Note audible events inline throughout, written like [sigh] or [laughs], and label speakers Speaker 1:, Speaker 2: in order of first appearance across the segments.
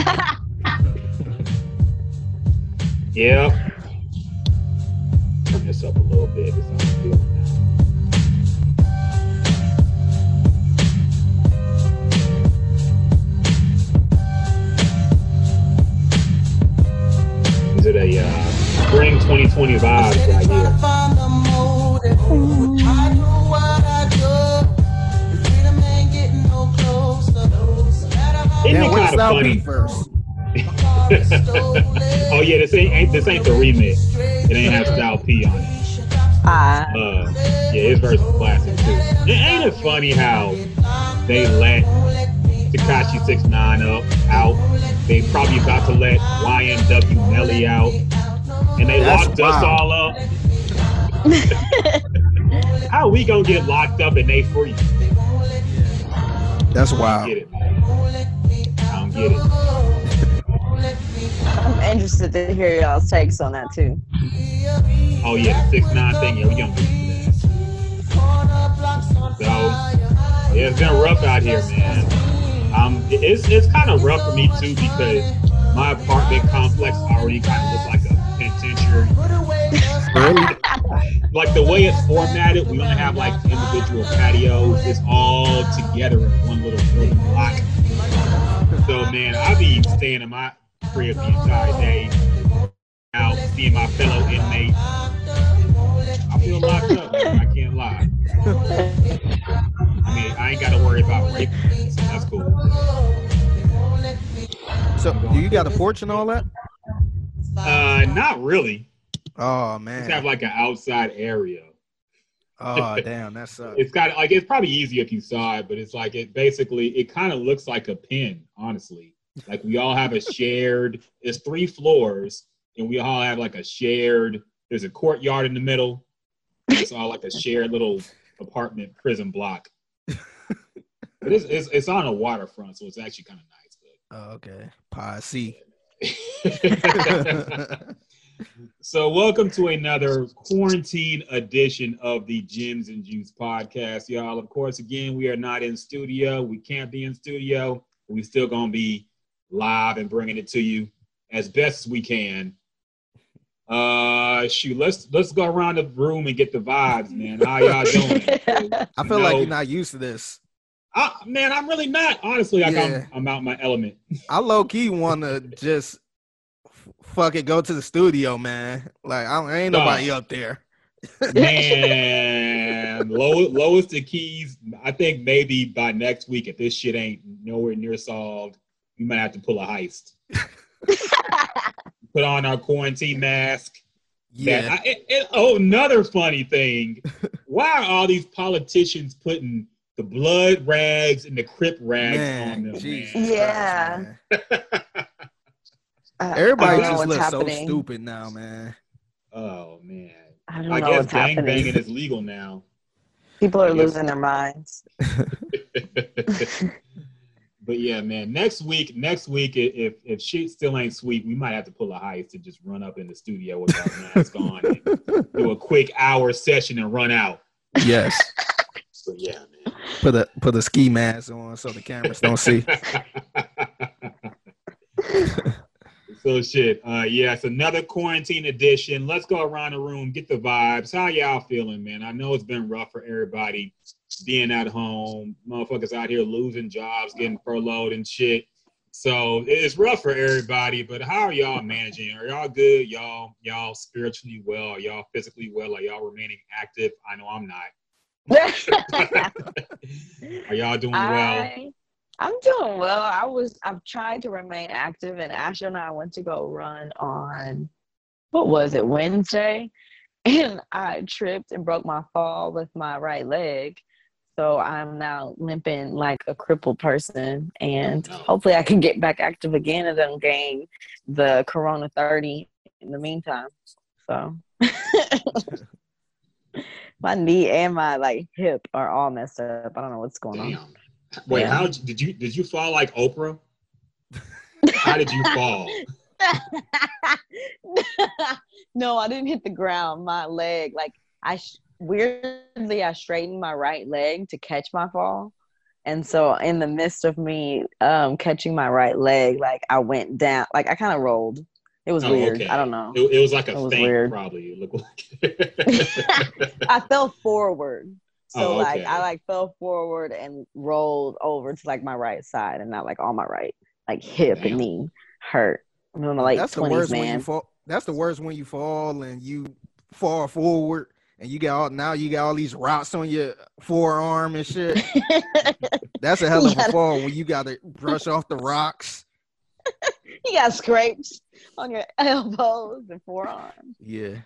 Speaker 1: [laughs] Yep. Turn this up a little bit. These are the uh, spring 2020 vibes right here. Isn't
Speaker 2: Now,
Speaker 1: it
Speaker 2: where's
Speaker 1: kind of funny?
Speaker 2: Beat first? [laughs]
Speaker 1: oh yeah, this ain't, ain't this ain't the remix. It ain't have Styles P on it.
Speaker 3: Ah,
Speaker 1: Uh, yeah, his verse is classic too. It ain't it funny how they let Tekashi Six Nine up out. They probably about to let YNW Melly out, and they
Speaker 2: That's
Speaker 1: locked us all up. [laughs] How we gonna get locked up and they free?
Speaker 2: That's wild.
Speaker 1: get it, man. I don't get it.
Speaker 3: I'm interested to hear y'all's takes on that too.
Speaker 1: Oh yeah, six nine thing. Yeah, we gonna get into that. So yeah, it's been rough out here, man. Um, it's it's kind of rough for me too because my apartment complex already kind of looks like a penitentiary. [laughs] Like the way it's formatted, we only have like individual patios. It's all together in one little building block. So man, I be staying in my crib the entire day, out seeing my fellow inmates. I feel locked up, man. I can't lie. I mean, I ain't got to worry about rape, so that's cool.
Speaker 2: So, do you got a porch and all that?
Speaker 1: Uh, not really.
Speaker 2: Oh
Speaker 1: Just
Speaker 2: man.
Speaker 1: have like an outside area.
Speaker 2: Oh damn, that sucks.
Speaker 1: It's got like it's probably easy if you saw it, but it's like it basically it kind of looks like a pin, honestly. Like we all have a shared. It's three floors, and we all have like a shared. There's a courtyard in the middle. It's all like a shared little apartment prison block. But it's, it's it's on a waterfront, so it's actually kind of nice.
Speaker 2: Oh, okay. Posse.
Speaker 1: nice. [laughs] But so welcome to another quarantine edition of the Gyms and Juice podcast, y'all. Of course, again, we are not in studio. We can't be in studio. But we still gonna be live and bringing it to you as best as we can. Uh, shoot, let's let's go around the room and get the vibes, man. How y'all doing? [laughs]
Speaker 2: I feel like you're not used to this.
Speaker 1: I, man, I'm really not. Honestly, like
Speaker 2: Yeah.
Speaker 1: I'm, I'm out my element.
Speaker 2: I low key want to just f- fuck it, go to the studio, man. Like I don't, ain't
Speaker 1: Dog.
Speaker 2: nobody up there.
Speaker 1: Man, [laughs] low, lowest the keys. I think maybe by next week, if this shit ain't nowhere near solved, we might have to pull a heist. [laughs] Put on our quarantine mask.
Speaker 2: Yeah.
Speaker 1: Man, I, it, it- oh, another funny thing. [laughs] Why are all these politicians putting the blood rags and the crip rags on them? Man?
Speaker 3: Yeah.
Speaker 2: Christ, man.
Speaker 3: I-
Speaker 2: Everybody
Speaker 3: I don't know
Speaker 2: just
Speaker 3: what's
Speaker 2: looks so stupid now, man.
Speaker 1: Oh man.
Speaker 3: I don't
Speaker 1: I
Speaker 3: know
Speaker 1: guess
Speaker 3: what's
Speaker 1: gang
Speaker 3: happening.
Speaker 1: banging is legal now.
Speaker 3: People are losing their minds. [laughs] [laughs]
Speaker 1: but yeah, man. Next week, next week, i- if if shit still ain't sweet, we might have to pull a heist to just run up in the studio with our mask on, and do a quick hour session and run out.
Speaker 2: yes. [laughs]
Speaker 1: So yeah, man.
Speaker 2: Put a put a ski mask on so the cameras don't see.
Speaker 1: So shit. Uh, yeah, it's another quarantine edition. Let's go around the room, get the vibes. How y'all feeling, man? I know it's been rough for everybody being at home. Motherfuckers out here losing jobs, getting furloughed and shit. So it's rough for everybody. But how are y'all managing? Are y'all good? Y'all, y'all spiritually well? Are y'all physically well? Are y'all remaining active? I know I'm not. [laughs] [laughs] Are y'all doing well?
Speaker 3: I'm doing well. I was I've tried to remain active and Asher and I went to go run on what was it, Wednesday? [laughs] And I tripped and broke my fall with my right leg. So I'm now limping like a crippled person and
Speaker 1: Oh,
Speaker 3: hopefully I can get back active again and then gain the Corona 30 in the meantime. So [laughs] [laughs] my knee and my like hip are all messed up. I don't know what's going on.
Speaker 1: Wait,
Speaker 3: Yeah.
Speaker 1: how did you did you fall like Oprah? How did you fall? [laughs]
Speaker 3: no, I didn't hit the ground. My leg, like I sh- weirdly, I straightened my right leg to catch my fall, And so in the midst of me um, catching my right leg, like I went down, like I kind of rolled. It was
Speaker 1: Oh,
Speaker 3: weird.
Speaker 1: okay.
Speaker 3: I don't know.
Speaker 1: It, it was like a
Speaker 3: It was
Speaker 1: feint,
Speaker 3: weird.
Speaker 1: probably. Look like. [laughs] [laughs]
Speaker 3: I fell forward. Oh, so
Speaker 1: Oh,
Speaker 3: like. I like fell forward and rolled over to like my right side and not like on my right, like hip
Speaker 1: Damn.
Speaker 3: and knee hurt. I'm in my late
Speaker 2: that's the
Speaker 3: twenties,
Speaker 2: worst when you fall. That's the worst when you fall and you fall forward and you got all now you got all these rocks on your forearm and shit. [laughs] That's a hell of
Speaker 3: Yeah.
Speaker 2: a fall when you got to brush off the rocks. [laughs]
Speaker 3: you got scrapes on your elbows and forearms.
Speaker 2: Yeah,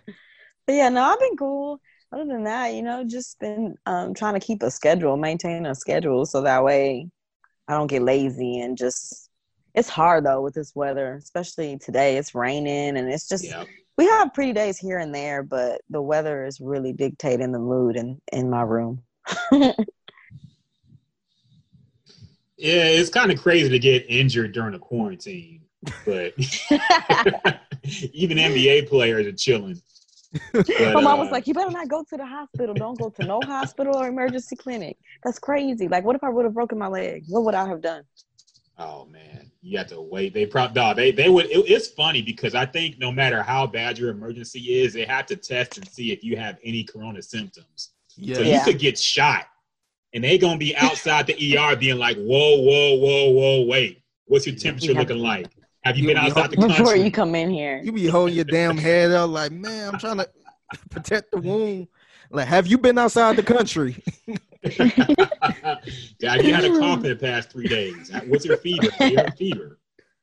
Speaker 3: But yeah, no, I've been cool. Other than that, you know, just been um, trying to keep a schedule, maintain a schedule, so that way I don't get lazy and just. It's hard though with this weather, especially today. It's raining and it's just
Speaker 1: yeah.
Speaker 3: we have pretty days here and there, but the weather is really dictating the mood in in my room. [laughs]
Speaker 1: Yeah, it's kind of crazy to get injured during a quarantine, but [laughs] [laughs] even NBA players are chilling. But,
Speaker 3: My mom was
Speaker 1: uh,
Speaker 3: like, "You better not go to the hospital. Don't go to no hospital or emergency clinic. That's crazy. Like, what if I would have broken my leg? What would I have done?"
Speaker 1: Oh man, you have to wait. They probably no, they they would. It, it's funny because I think no matter how bad your emergency is, they have to test and see if you have any corona symptoms.
Speaker 2: yeah,
Speaker 1: So
Speaker 3: Yeah.
Speaker 1: you could get shot, and they gonna be outside the ER being like, "Whoa, whoa, whoa, whoa, wait, what's your temperature looking like? Have you,
Speaker 2: You-
Speaker 1: been
Speaker 2: you
Speaker 1: outside the country?
Speaker 3: Before you come in here,
Speaker 2: You be holding your damn head up like, man, I'm trying [laughs] to protect the wound. Like, have you been outside the country? [laughs]
Speaker 1: Dad, you had a cough in the past three days. What's your fever? You have a fever.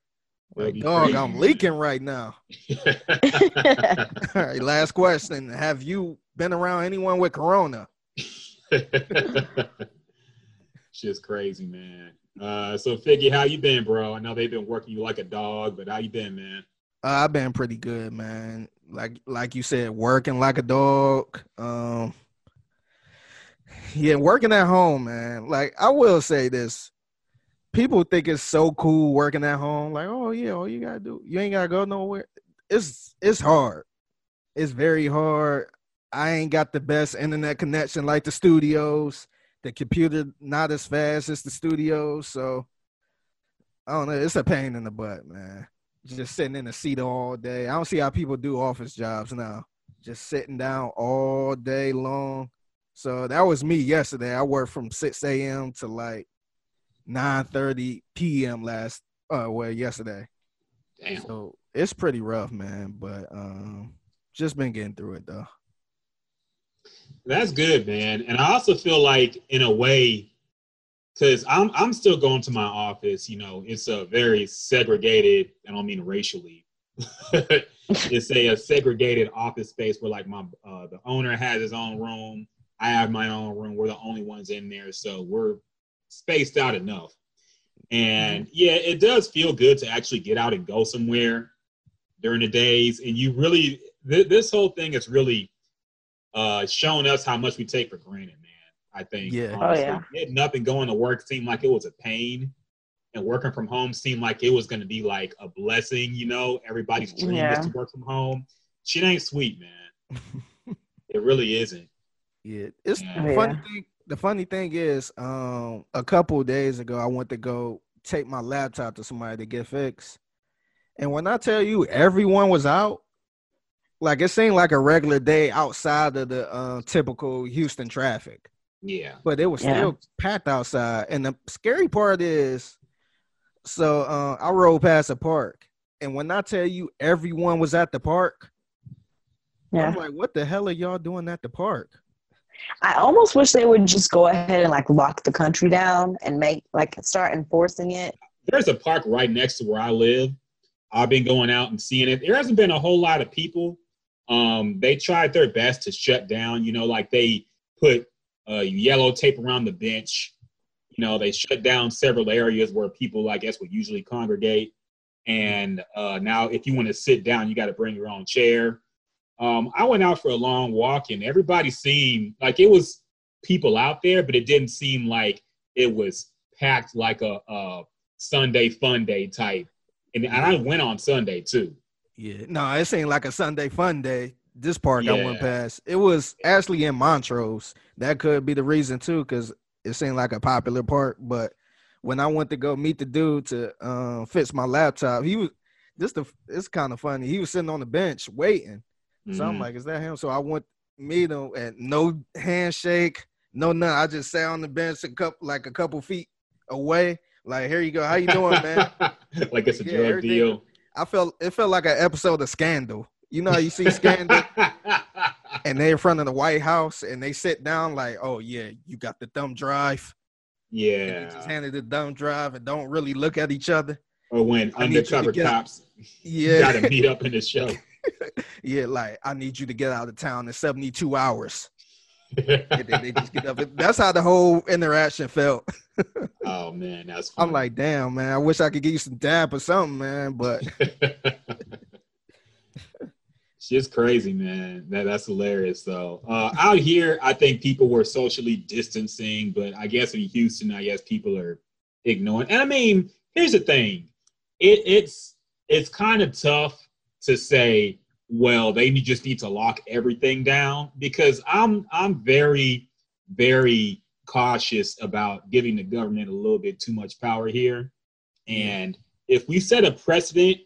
Speaker 1: [laughs] That'd
Speaker 2: Like, dog,
Speaker 1: crazy,
Speaker 2: I'm leaking right now. All right, last question. Have you been around anyone with corona?
Speaker 1: Shit's crazy, man. Uh, so Figgy, how you been, bro? I know they've been working you like a dog, but how you been, man?
Speaker 2: Uh, I've been pretty good, man. Like like you said, working like a dog. Um Yeah, working at home, man. Like I will say this. People think it's so cool working at home. Like, oh yeah, all you gotta do, you ain't gotta go nowhere. It's it's hard. It's very hard. I ain't got the best internet connection like the studios. The computer not as fast as the studio, so I don't know. It's a pain in the butt, man just sitting in a seat all day. I don't see how people do office jobs now. Just sitting down all day long. So that was me yesterday. I worked from 6 a.m. to like 9:30 p.m. last uh well yesterday.
Speaker 1: Damn.
Speaker 2: So it's pretty rough, man. But um just been getting through it though.
Speaker 1: That's good, man. And I also feel like, in a way, because I'm I'm still going to my office. You know, it's a very segregated. I don't mean racially. [laughs] it's a, a segregated office space where, like, my uh, the owner has his own room. I have my own room. We're the only ones in there, so we're spaced out enough. And yeah, it does feel good to actually get out and go somewhere during the days. And you really, th- this whole thing is really uh, shown us how much we take for granted, man. I think.
Speaker 2: Yeah.
Speaker 3: Oh, yeah.
Speaker 1: Getting up and going to work seemed like it was a pain, and working from home seemed like it was going to be like a blessing. You know, everybody's dream
Speaker 3: Yeah.
Speaker 1: is to work from home. Shit ain't sweet, man. it really isn't.
Speaker 2: Yeah, it's
Speaker 1: Yeah.
Speaker 2: the funny thing. The funny thing is, um, a couple of days ago, I went to go take my laptop to somebody to get fixed, and when I tell you everyone was out, like it seemed like a regular day outside of the uh, typical Houston traffic,
Speaker 1: Yeah.
Speaker 2: but it was
Speaker 3: Yeah.
Speaker 2: still packed outside. And the scary part is, so uh, I rode past a park, and when I tell you everyone was at the park,
Speaker 3: yeah.
Speaker 2: I'm like, what the hell are y'all doing at the park?
Speaker 3: I almost wish they would just go ahead and like lock the country down and make like start enforcing it.
Speaker 1: There's a park right next to where I live. I've been going out and seeing it. There hasn't been a whole lot of people. Um, they tried their best to shut down. You know, like they put uh, yellow tape around the bench. You know, they shut down several areas where people, I guess, would usually congregate. And uh, now, if you want to sit down, you got to bring your own chair. Um, I went out for a long walk, and everybody seemed like it was people out there, but it didn't seem like it was packed like a, a Sunday fun day type. And, and I went on Sunday too.
Speaker 2: Yeah, no, it seemed like a Sunday fun day. This park I went past, it was actually in Montrose. That could be the reason too, because it seemed like a popular park. But when I went to go meet the dude to um, fix my laptop, he was this the it's kind of funny. He was sitting on the bench waiting. Mm-hmm. So I'm mm-hmm. like, is that him? So I went meet him and no handshake, no nothing. I just sat on the bench a couple like a couple feet away. Like, here you go. How you doing, man? [laughs]
Speaker 1: like it's a yeah, drug deal.
Speaker 2: I felt it felt like an episode of Scandal. You know how you see Scandal, [laughs] and they're in front of the White House, and they sit down like, "Oh yeah, you got the thumb drive."
Speaker 1: Yeah,
Speaker 2: just handed the thumb drive and don't really look at each other.
Speaker 1: Or when I undercover cops, yeah, [laughs] got to meet up in the show. [laughs]
Speaker 2: yeah, like I need you to get out of town in seventy two hours. They just get up. That's how the whole interaction felt. [laughs]
Speaker 1: oh man, that's.
Speaker 2: Funny. I'm like, damn, man. I wish I could give you some dap or something, man. But [laughs]
Speaker 1: She's crazy, man. That that's hilarious though. Uh, out here, I think people were socially distancing, but I guess in Houston, I guess people are ignoring. And I mean, here's the thing: it, it's it's kind of tough to say, well, they just need to lock everything down because I'm I'm very very cautious about giving the government a little bit too much power here. Mm-hmm. And if we set a precedent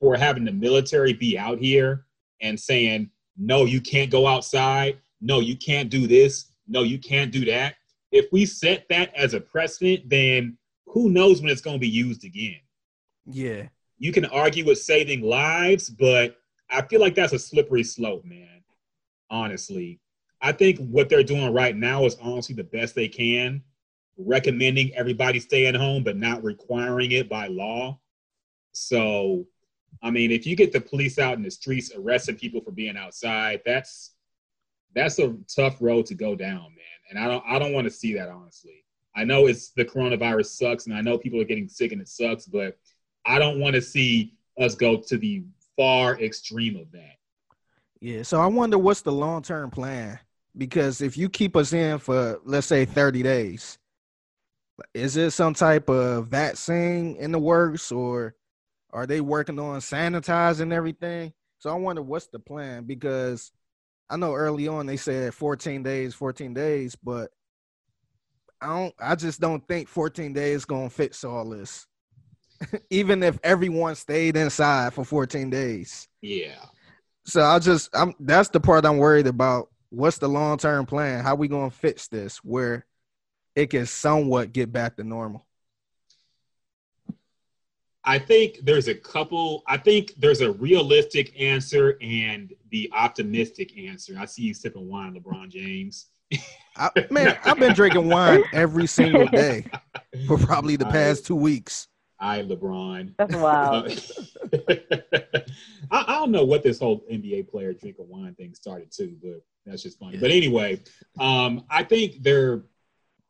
Speaker 1: for having the military be out here and saying, no, you can't go outside. No, you can't do this. No, you can't do that. If we set that as a precedent, then who knows when it's going to be used again?
Speaker 2: Yeah.
Speaker 1: You can argue with saving lives, but I feel like that's a slippery slope, man. Honestly, I think what they're doing right now is honestly the best they can, recommending everybody stay at home, but not requiring it by law. So I mean, if you get the police out in the streets arresting people for being outside, that's that's a tough road to go down, man. And I don't I don't want to see that honestly. I know it's the coronavirus sucks, and I know people are getting sick and it sucks, but I don't want to see us go to the far extreme of that.
Speaker 2: Yeah. So I wonder what's the long term plan because if you keep us in for let's say 30 days, is it some type of vaccine in the works or are they working on sanitizing everything? So I wonder what's the plan because I know early on they said 14 days, 14 days, but I don't I just don't think 14 days gonna fix all this. [laughs] Even if everyone stayed inside for 14 days.
Speaker 1: Yeah.
Speaker 2: So I just I'm that's the part I'm worried about. What's the long term plan? How we gonna fix this where it can somewhat get back to normal?
Speaker 1: I think there's a couple. I think there's a realistic answer and the optimistic answer. I see you sipping wine, LeBron James.
Speaker 2: I, man, I've been drinking wine every single day for probably the [laughs] past two weeks.
Speaker 1: I LeBron.
Speaker 3: That's wild. [laughs]
Speaker 1: I, I, don't know what this whole NBA player drinking wine thing started too, but that's just funny. Yeah. But anyway, um, I think there,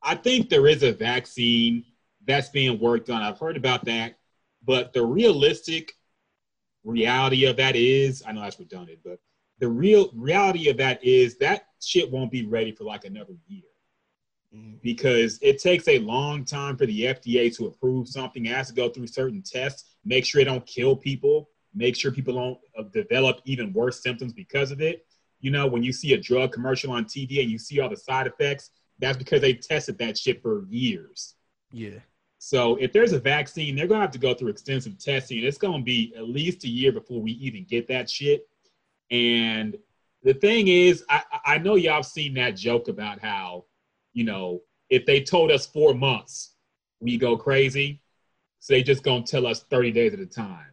Speaker 1: I think there is a vaccine that's being worked on. I've heard about that but the realistic reality of that is, I know that's redundant, but the real reality of that is that shit won't be ready for like another year. Because it takes a long time for the FDA to approve something. It has to go through certain tests, make sure it don't kill people, make sure people don't uh, develop even worse symptoms because of it. You know, when you see a drug commercial on TV and you see all the side effects, that's because they tested that shit for years.
Speaker 2: Yeah.
Speaker 1: So if there's a vaccine, they're gonna have to go through extensive testing. It's gonna be at least a year before we even get that shit. And the thing is, I, I know y'all have seen that joke about how, you know, if they told us four months, we go crazy. So they just gonna tell us 30 days at a time.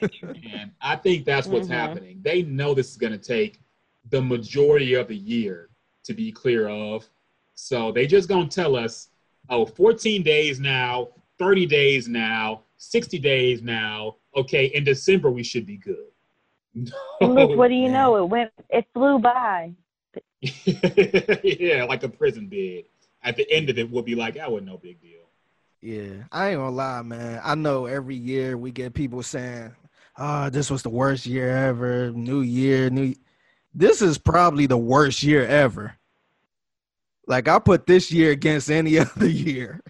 Speaker 1: and I think that's what's mm-hmm. happening. They know this is gonna take the majority of the year to be clear of. So they just gonna tell us oh, 14 days now, 30 days now, 60 days now. Okay, in December we should be good. [laughs]
Speaker 3: No, Look, what do you know? It went, it flew by. [laughs]
Speaker 1: yeah, like a prison bed. At the end of it, we'll be like, that was no big deal.
Speaker 2: Yeah, I ain't gonna lie, man. I know every year we get people saying, "Oh, this was the worst year ever." New year, new. This is probably the worst year ever. Like I put this year against any [laughs] other year.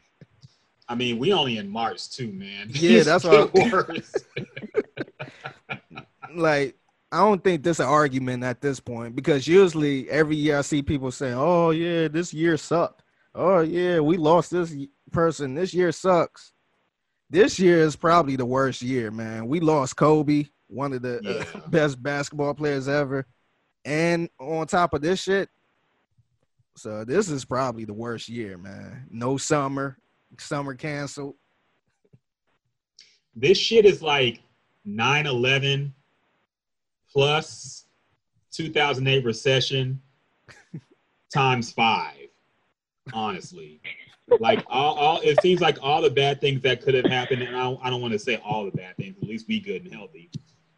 Speaker 1: I mean, we only in March too, man.
Speaker 2: Yeah, that's what. [laughs] like I don't think this an argument at this point because usually every year I see people saying, "Oh yeah, this year sucked." oh yeah, we lost this person. This year sucks. This year is probably the worst year, man. We lost Kobe, one of the uh, [laughs] best basketball players ever, and on top of this shit, so this is probably the worst year, man. No summer, summer canceled.
Speaker 1: This shit is like 9/11 plus 2008 recession [laughs] times five. Honestly, like all, all it seems like all the bad things that could have happened, and I don't, I don't want to say all the bad things. At least be good and healthy.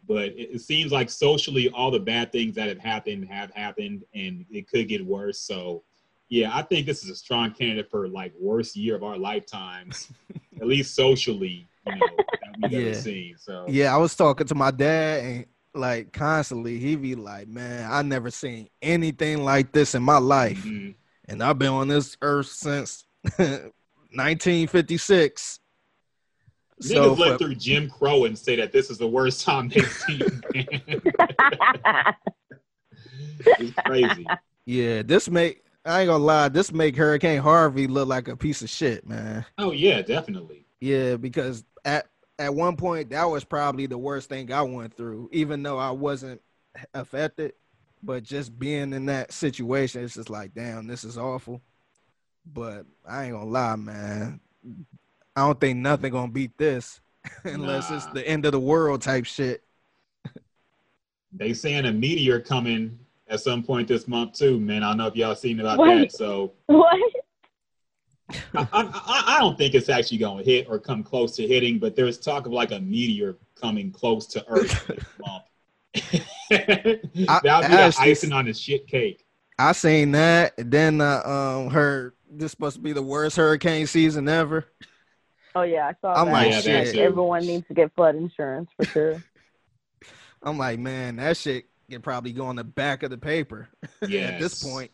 Speaker 1: But it, it seems like socially, all the bad things that have happened have happened, and it could get worse. So, yeah, I think this is a strong candidate for like worst year of our lifetimes, [laughs] at least socially, you know, that we've
Speaker 2: Yeah.
Speaker 1: ever seen. So,
Speaker 2: Yeah, I was talking to my dad and like constantly he be like, "Man, I never seen anything like this in my life."
Speaker 1: mhm.
Speaker 2: and I've been on this earth since [laughs] 1956.
Speaker 1: niggas
Speaker 2: So for-
Speaker 1: through Jim Crow and say that this is the worst time they've seen. [laughs] it's crazy.
Speaker 2: yeah, this make I ain't gonna lie, this make Hurricane Harvey look like a piece of shit, man.
Speaker 1: Oh yeah, definitely.
Speaker 2: Yeah, because at at one point that was probably the worst thing I went through, even though I wasn't affected. But just being in that situation, it's just like, damn, this is awful. But I ain't gonna lie, man. I don't think nothing gonna beat this [laughs] unless it's the end of the world type shit. [laughs]
Speaker 1: They saying a meteor coming at some point this month too, man. I don't know if y'all seen about
Speaker 3: Wait.
Speaker 1: that. So [laughs]
Speaker 3: what?
Speaker 1: I, I, I- I don't think it's actually going to hit or come close to hitting, but there's talk of like a meteor coming close to Earth [laughs] [laughs] this month. That'll be the
Speaker 2: actually-
Speaker 1: icing on the shit cake.
Speaker 2: I seen that. And then uh, um heard this supposed to be the worst hurricane season ever.
Speaker 3: Oh yeah, I saw
Speaker 2: I'm
Speaker 3: that.
Speaker 2: like,
Speaker 1: Yeah,
Speaker 2: shit.
Speaker 1: too.
Speaker 3: Everyone needs to get flood insurance for sure. [laughs]
Speaker 2: I'm like, man, that shit can probably go on the back of the paper. Yeah. At this point,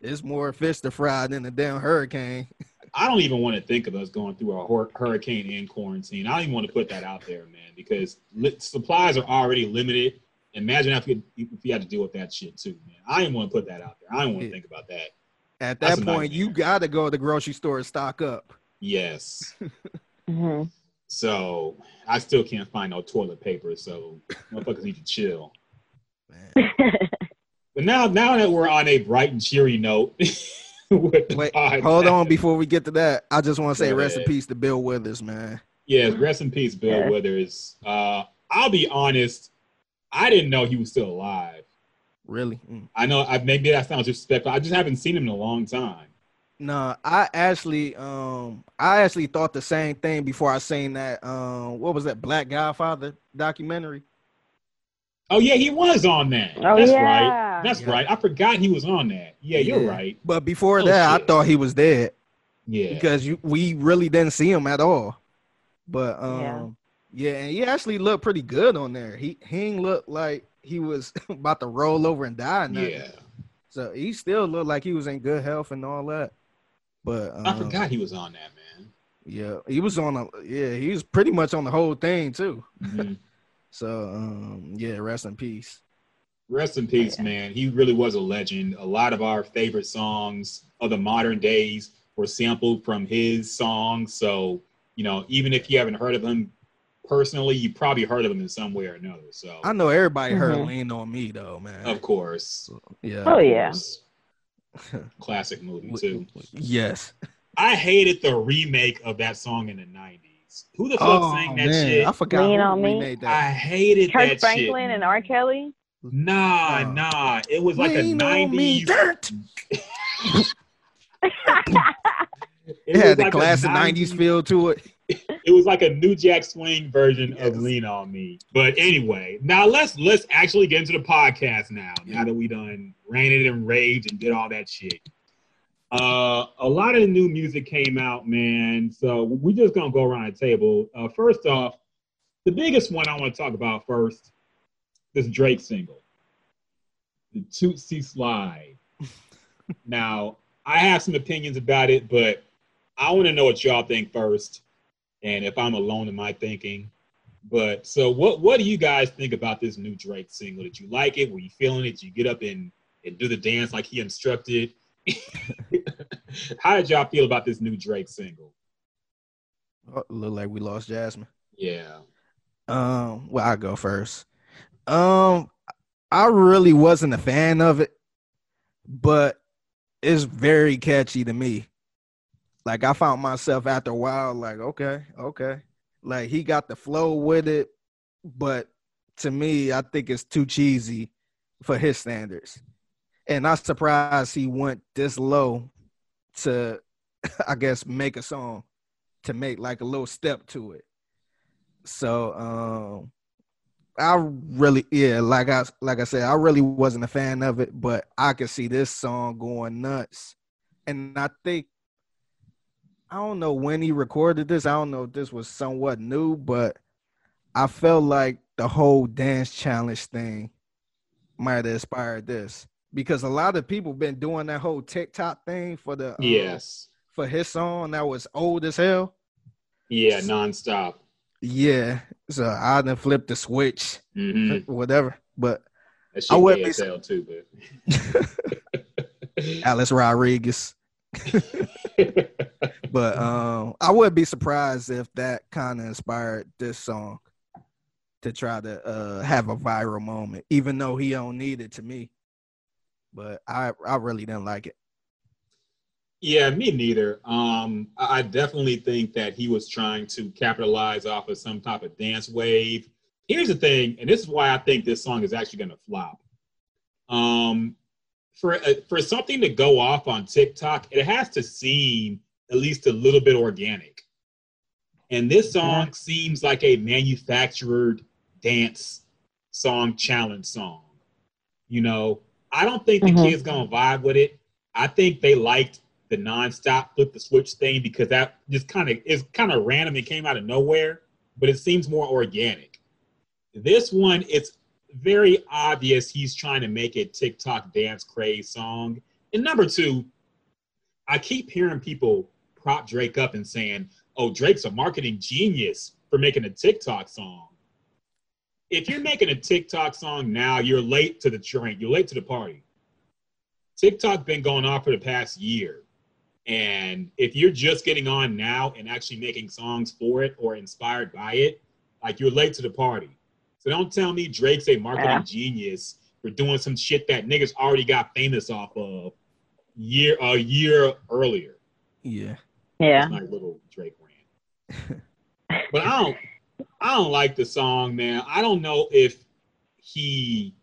Speaker 2: it's more fish to fry than a damn hurricane.
Speaker 1: I don't even want to think of us going through a hur- hurricane in quarantine. I don't even want to put that out there, man, because li- supplies are already limited. Imagine if you, if you had to deal with that shit too, man. I didn't want to put that out there. I didn't want to
Speaker 2: Yeah.
Speaker 1: think about that.
Speaker 2: At that
Speaker 1: a
Speaker 2: point, you gotta go to the grocery store and stock up.
Speaker 1: Yes. [laughs]
Speaker 3: hmm
Speaker 1: So I still can't find no toilet paper. So motherfuckers need to chill.
Speaker 2: Man. [laughs]
Speaker 1: But now, now that we're on a bright and cheery note, with [laughs] the [laughs]
Speaker 2: Wait, hold on before we get to that. I just want to say
Speaker 1: Go
Speaker 2: rest in peace to Bill Withers, man.
Speaker 1: Yes, rest in peace, Bill
Speaker 3: Yeah.
Speaker 1: Withers. Uh, I'll be honest, I didn't know he was still alive.
Speaker 2: Really? Mm.
Speaker 1: I know I, maybe that sounds disrespectful. I just haven't seen him in a long time.
Speaker 2: No, I actually um I actually thought the same thing before I seen that um what was that Black Godfather documentary?
Speaker 1: Oh yeah, he was on that.
Speaker 3: Oh,
Speaker 1: That's
Speaker 3: yeah.
Speaker 1: right. That's
Speaker 2: Yeah.
Speaker 1: right. I forgot he was on that. Yeah, you're
Speaker 2: Yeah.
Speaker 1: right.
Speaker 2: But before
Speaker 1: Oh,
Speaker 2: that, I thought he was dead
Speaker 1: Yeah.
Speaker 2: because you we really didn't see him at all. But um
Speaker 3: Yeah.
Speaker 2: yeah, and he actually looked pretty good on there. He he looked like he was [laughs] about to roll over and die. or
Speaker 1: yeah.
Speaker 2: So he still looked like he was in good health and all that. But um,
Speaker 1: I forgot he was on that, man.
Speaker 2: Yeah, he was on a yeah, he was pretty much on the whole thing too.
Speaker 1: Mhm. [laughs]
Speaker 2: So um yeah, rest in peace.
Speaker 1: Rest in peace,
Speaker 3: Yeah.
Speaker 1: man. He really was a legend. A lot of our favorite songs of the modern days were sampled from his songs. So, you know, even if you haven't heard of him personally, you probably heard of him in some way or another. So,
Speaker 2: I know everybody heard
Speaker 3: Mhm.
Speaker 2: Lean on Me though, man.
Speaker 1: of course.
Speaker 2: Yeah.
Speaker 3: Oh yeah. [laughs]
Speaker 1: Classic movie, too.
Speaker 2: Yes.
Speaker 1: I hated the remake of that song in the 90s. Who the fuck sang that shit?
Speaker 2: Oh, I forgot
Speaker 3: Lean
Speaker 2: who
Speaker 3: on Me?
Speaker 2: remade
Speaker 1: I
Speaker 2: that.
Speaker 1: hated
Speaker 3: Kirk
Speaker 1: that
Speaker 3: Franklin
Speaker 1: shit.
Speaker 3: and R. Kelly.
Speaker 1: Nah,
Speaker 2: Oh.
Speaker 1: nah. It was like
Speaker 2: Lean
Speaker 1: a
Speaker 2: me,
Speaker 1: 90s.
Speaker 2: dirt. [laughs]
Speaker 1: It
Speaker 2: It had the
Speaker 1: like
Speaker 2: classic 90s feel to it.
Speaker 1: it was like a new Jack Swing version of
Speaker 2: Yes.
Speaker 1: Lean on Me. But anyway, now let's let's actually get into the podcast now. Now that we done ranted and raved and did all that shit. Uh, a lot of the new music came out, man. So we're just gonna go around the table. Uh, first off, the biggest one I want to talk about first, this Drake single, the Toosie Slide. [laughs] now, I have some opinions about it, but I want to know what y'all think first and if I'm alone in my thinking. But so what what do you guys think about this new Drake single? Did you like it? Were you feeling it? Did you get up and, and do the dance like he instructed? [laughs] How did y'all feel about this new Drake single?
Speaker 2: Oh, look like we lost Jasmine.
Speaker 1: Yeah.
Speaker 2: Um, well, I go first. Um, I really wasn't a fan of it, but it's very catchy to me. Like I found myself after a while, like, okay, okay. Like he got the flow with it, but to me, I think it's too cheesy for his standards. And I'm surprised he went this low to, [laughs] I guess, make a song to make like a little step to it. So um I really yeah, like I like I said, I really wasn't a fan of it, but I could see this song going nuts. And I think I don't know when he recorded this. I don't know if this was somewhat new, but I felt like the whole dance challenge thing might have inspired this because a lot of people been doing that whole TikTok thing for the uh,
Speaker 1: yes
Speaker 2: for his song that was old as hell.
Speaker 1: Yeah, nonstop.
Speaker 2: Yeah, so I done flip the switch,
Speaker 1: mm-hmm.
Speaker 2: whatever. But
Speaker 1: I would be too, but [laughs] [laughs]
Speaker 2: Alex Rodriguez. [laughs] but um, I would be surprised if that kind of inspired this song to try to uh, have a viral moment, even though he don't need it to me. But I I really didn't like it.
Speaker 1: Yeah, me neither. Um, I definitely think that he was trying to capitalize off of some type of dance wave. Here's the thing, and this is why I think this song is actually going to flop. Um, for uh, for something to go off on TikTok, it has to seem at least a little bit organic. And this song seems like a manufactured dance song challenge song. You know, I don't think the mm-hmm. kids gonna vibe with it. I think they liked the nonstop flip the switch thing because that just kind of is kind of random. It came out of nowhere, but it seems more organic. This one, it's very obvious he's trying to make a TikTok dance craze song. And number two, I keep hearing people prop Drake up and saying, oh, Drake's a marketing genius for making a TikTok song. If you're making a TikTok song now, you're late to the train. You're late to the party. TikTok been going on for the past year. And if you're just getting on now and actually making songs for it or inspired by it, like you're late to the party. So don't tell me Drake's a marketing yeah. genius for doing some shit that niggas already got famous off of year a year earlier.
Speaker 2: Yeah.
Speaker 3: Yeah.
Speaker 1: my little Drake rant. but I don't I don't like the song, man. I don't know if he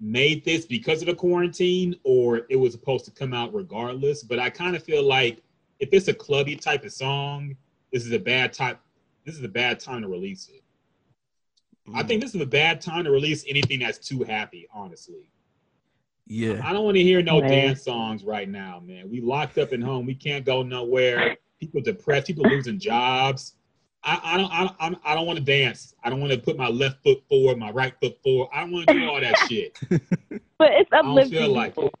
Speaker 1: made this because of the quarantine or it was supposed to come out regardless. But I kind of feel like if it's a clubby type of song, this is a bad type. This is a bad time to release it. I think mm. this is a bad time to release anything that's too happy, honestly.
Speaker 2: Yeah.
Speaker 1: I don't want to hear no man. dance songs right now, man. We locked up in home. We can't go nowhere. People depressed, people losing jobs. I, I don't I don't I don't want to dance. I don't want to put my left foot forward, my right foot forward. I don't want to do all that shit. [laughs]
Speaker 3: But it's uplifting. I don't feel like people.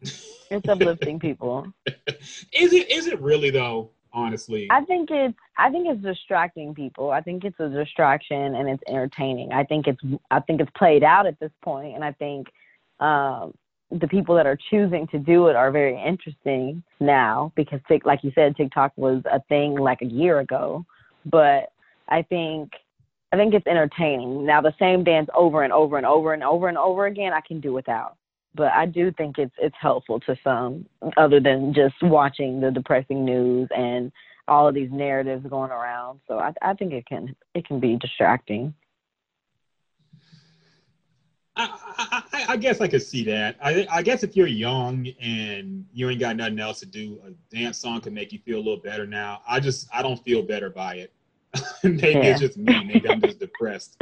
Speaker 3: It. it's [laughs] uplifting people.
Speaker 1: is it is it really though? honestly.
Speaker 3: I think it's I think it's distracting people. I think it's a distraction and it's entertaining. I think it's I think it's played out at this point and I think um, the people that are choosing to do it are very interesting now because like you said TikTok was a thing like a year ago, but I think I think it's entertaining. Now the same dance over and over and over and over and over again I can do without but I do think it's it's helpful to some, other than just watching the depressing news and all of these narratives going around. So I, I think it can it can be distracting.
Speaker 1: I, I, I, guess I could see that. I, I guess if you're young and you ain't got nothing else to do, a dance song can make you feel a little better now. I just I don't feel better by it. [laughs] maybe yeah. it's just me. Maybe I'm just depressed.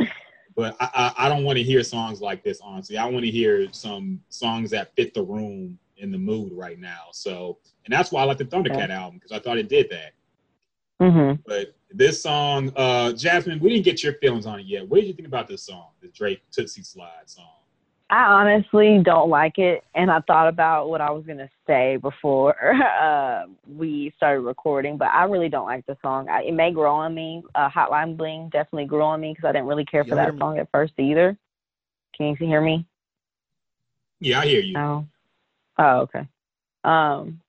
Speaker 1: But I, I, I don't want to hear songs like this, honestly. I want to hear some songs that fit the room in the mood right now. So, and that's why I like the Thundercat okay. album because I thought it did that.
Speaker 3: Mm-hmm.
Speaker 1: But this song, uh, Jasmine, we didn't get your feelings on it yet. What did you think about this song, the Drake Toosie Slide song?
Speaker 3: I honestly don't like it, and I thought about what I was gonna say before [laughs] uh, we started recording, but I really don't like the song. I, it may grow on me. Uh, Hotline Bling definitely grew on me because I didn't really care for that song at first either. Can you hear me?
Speaker 1: Yeah, I hear you.
Speaker 3: Oh, oh, okay. Um,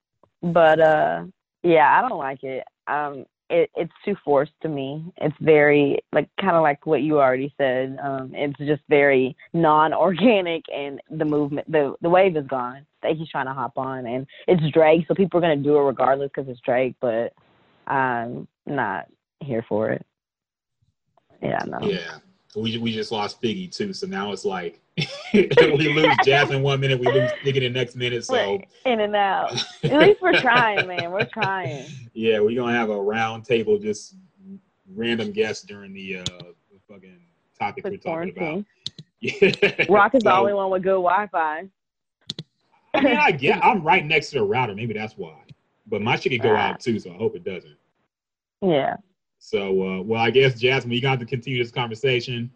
Speaker 3: But uh, yeah, I don't like it. Um, it, it's too forced to me. It's very like kind of like what you already said. Um, it's just very non-organic, and the movement, the the wave is gone that he's trying to hop on, and it's Drake, so people are gonna do it regardless because it's Drake. But I'm not here for it. Yeah, no.
Speaker 1: Yeah, we we just lost Figgy too, so now it's like [laughs] we lose Jasmine one minute, we lose Figgy the next minute. So
Speaker 3: in and out. At least we're trying, man. We're trying.
Speaker 1: Yeah, we're gonna have a round table, just random guests during the uh fucking topic we're talking about. [laughs]
Speaker 3: Yeah. Rock is so, the only one with good Wi-Fi.
Speaker 1: I mean, I get. [laughs] I'm right next to the router. Maybe that's why. But my shit could go out too, so I hope it doesn't.
Speaker 3: Yeah.
Speaker 1: So, uh, well, I guess Jasmine, you got to continue this conversation.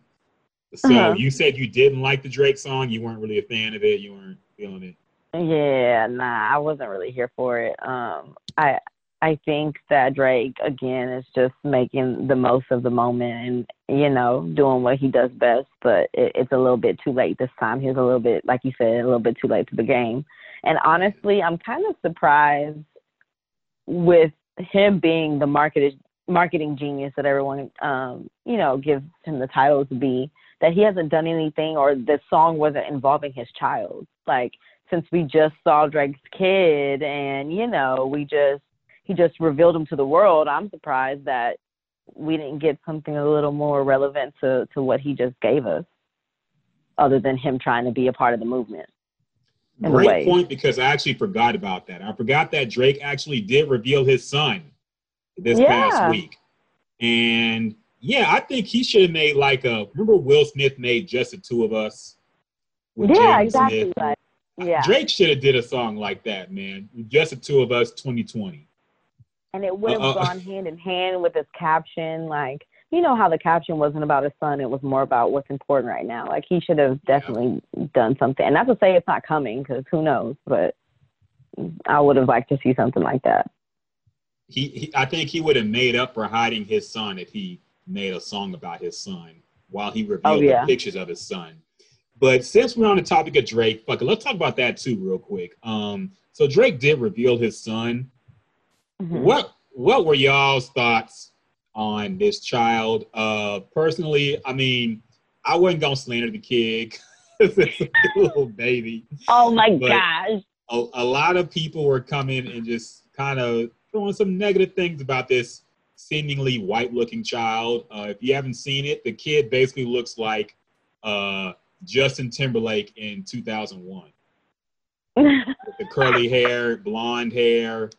Speaker 1: So uh-huh. you said you didn't like the Drake song. You weren't really a fan of it. You weren't feeling it.
Speaker 3: Yeah, nah, I wasn't really here for it. Um, I I think that Drake again is just making the most of the moment and you know doing what he does best. But it, it's a little bit too late this time. He's a little bit, like you said, a little bit too late to the game. And honestly, I'm kind of surprised with him being the marketed marketing genius that everyone um, you know gives him the title to be that he hasn't done anything or the song wasn't involving his child. Like since we just saw Drake's kid and you know we just he just revealed him to the world I'm surprised that we didn't get something a little more relevant to to what he just gave us other than him trying to be a part of the movement
Speaker 1: Great point because I actually forgot about that. I forgot that Drake actually did reveal his son this yeah. past week. And yeah, I think he should have made like a remember Will Smith made just the two of us.
Speaker 3: yeah, exactly. Smith. Yeah.
Speaker 1: Drake should have did a song like that, man. Just the two of us 2020.
Speaker 3: And it would have uh, gone hand in hand with his caption, like you know how the caption wasn't about his son, it was more about what's important right now. Like he should have definitely yeah. done something. And not to say it's not coming, because who knows, but I would have liked to see something like that
Speaker 1: he, he I think he would have made up for hiding his son if he made a song about his son while he revealed oh, yeah. the pictures of his son. But since we're on the topic of Drake, fuck it, let's talk about that too real quick. Um, so Drake did reveal his son. Mm-hmm. What what were y'all's thoughts on this child? Uh, personally, I mean, I wasn't gonna slander the kid. [laughs] it's a [laughs] little baby.
Speaker 3: Oh my gosh!
Speaker 1: A, a lot of people were coming and just kind of throwing some negative things about this seemingly white looking child. Uh, if you haven't seen it, the kid basically looks like uh, Justin Timberlake in 2001. the curly [laughs] hair, blonde hair.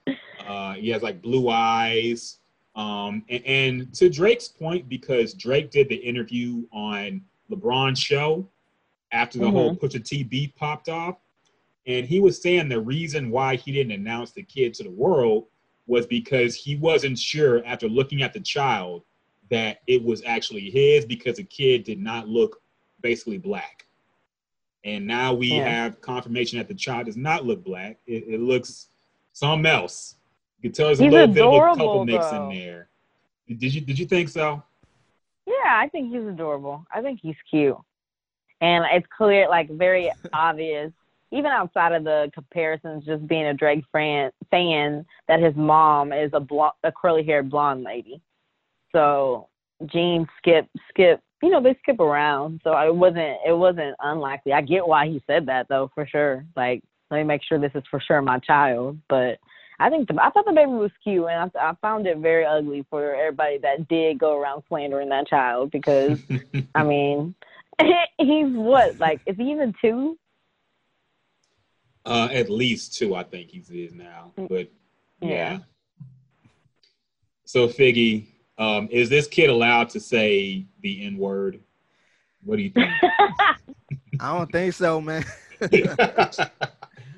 Speaker 1: Uh, he has like blue eyes. Um, and, and, to Drake's point, because Drake did the interview on LeBron's show after the mm-hmm. whole Pusha T beef popped off, and he was saying the reason why he didn't announce the kid to the world was because he wasn't sure after looking at the child that it was actually his because the kid did not look basically black. And now we yeah. have confirmation that the child does not look black. It, it looks something else. You can tell there's a little bit of a couple mix in there. Did you did you think so?
Speaker 3: Yeah, I think he's adorable. I think he's cute. And it's clear, like very obvious [laughs] even outside of the comparisons, just being a Drake fan, fan that his mom is a blonde, a curly haired blonde lady. So Gene skip skip you know they skip around. So it wasn't it wasn't unlikely. I get why he said that though for sure. Like let me make sure this is for sure my child. But i think the, i thought the baby was cute and I, I found it very ugly for everybody that did go around slandering that child because [laughs] i mean [laughs] he's what like is he even two
Speaker 1: uh, at least two, I think he is now. Mm. But yeah. yeah. So Figgy, um, is this kid allowed to say the N word? What do you think? [laughs]
Speaker 2: I don't think so, man. [laughs]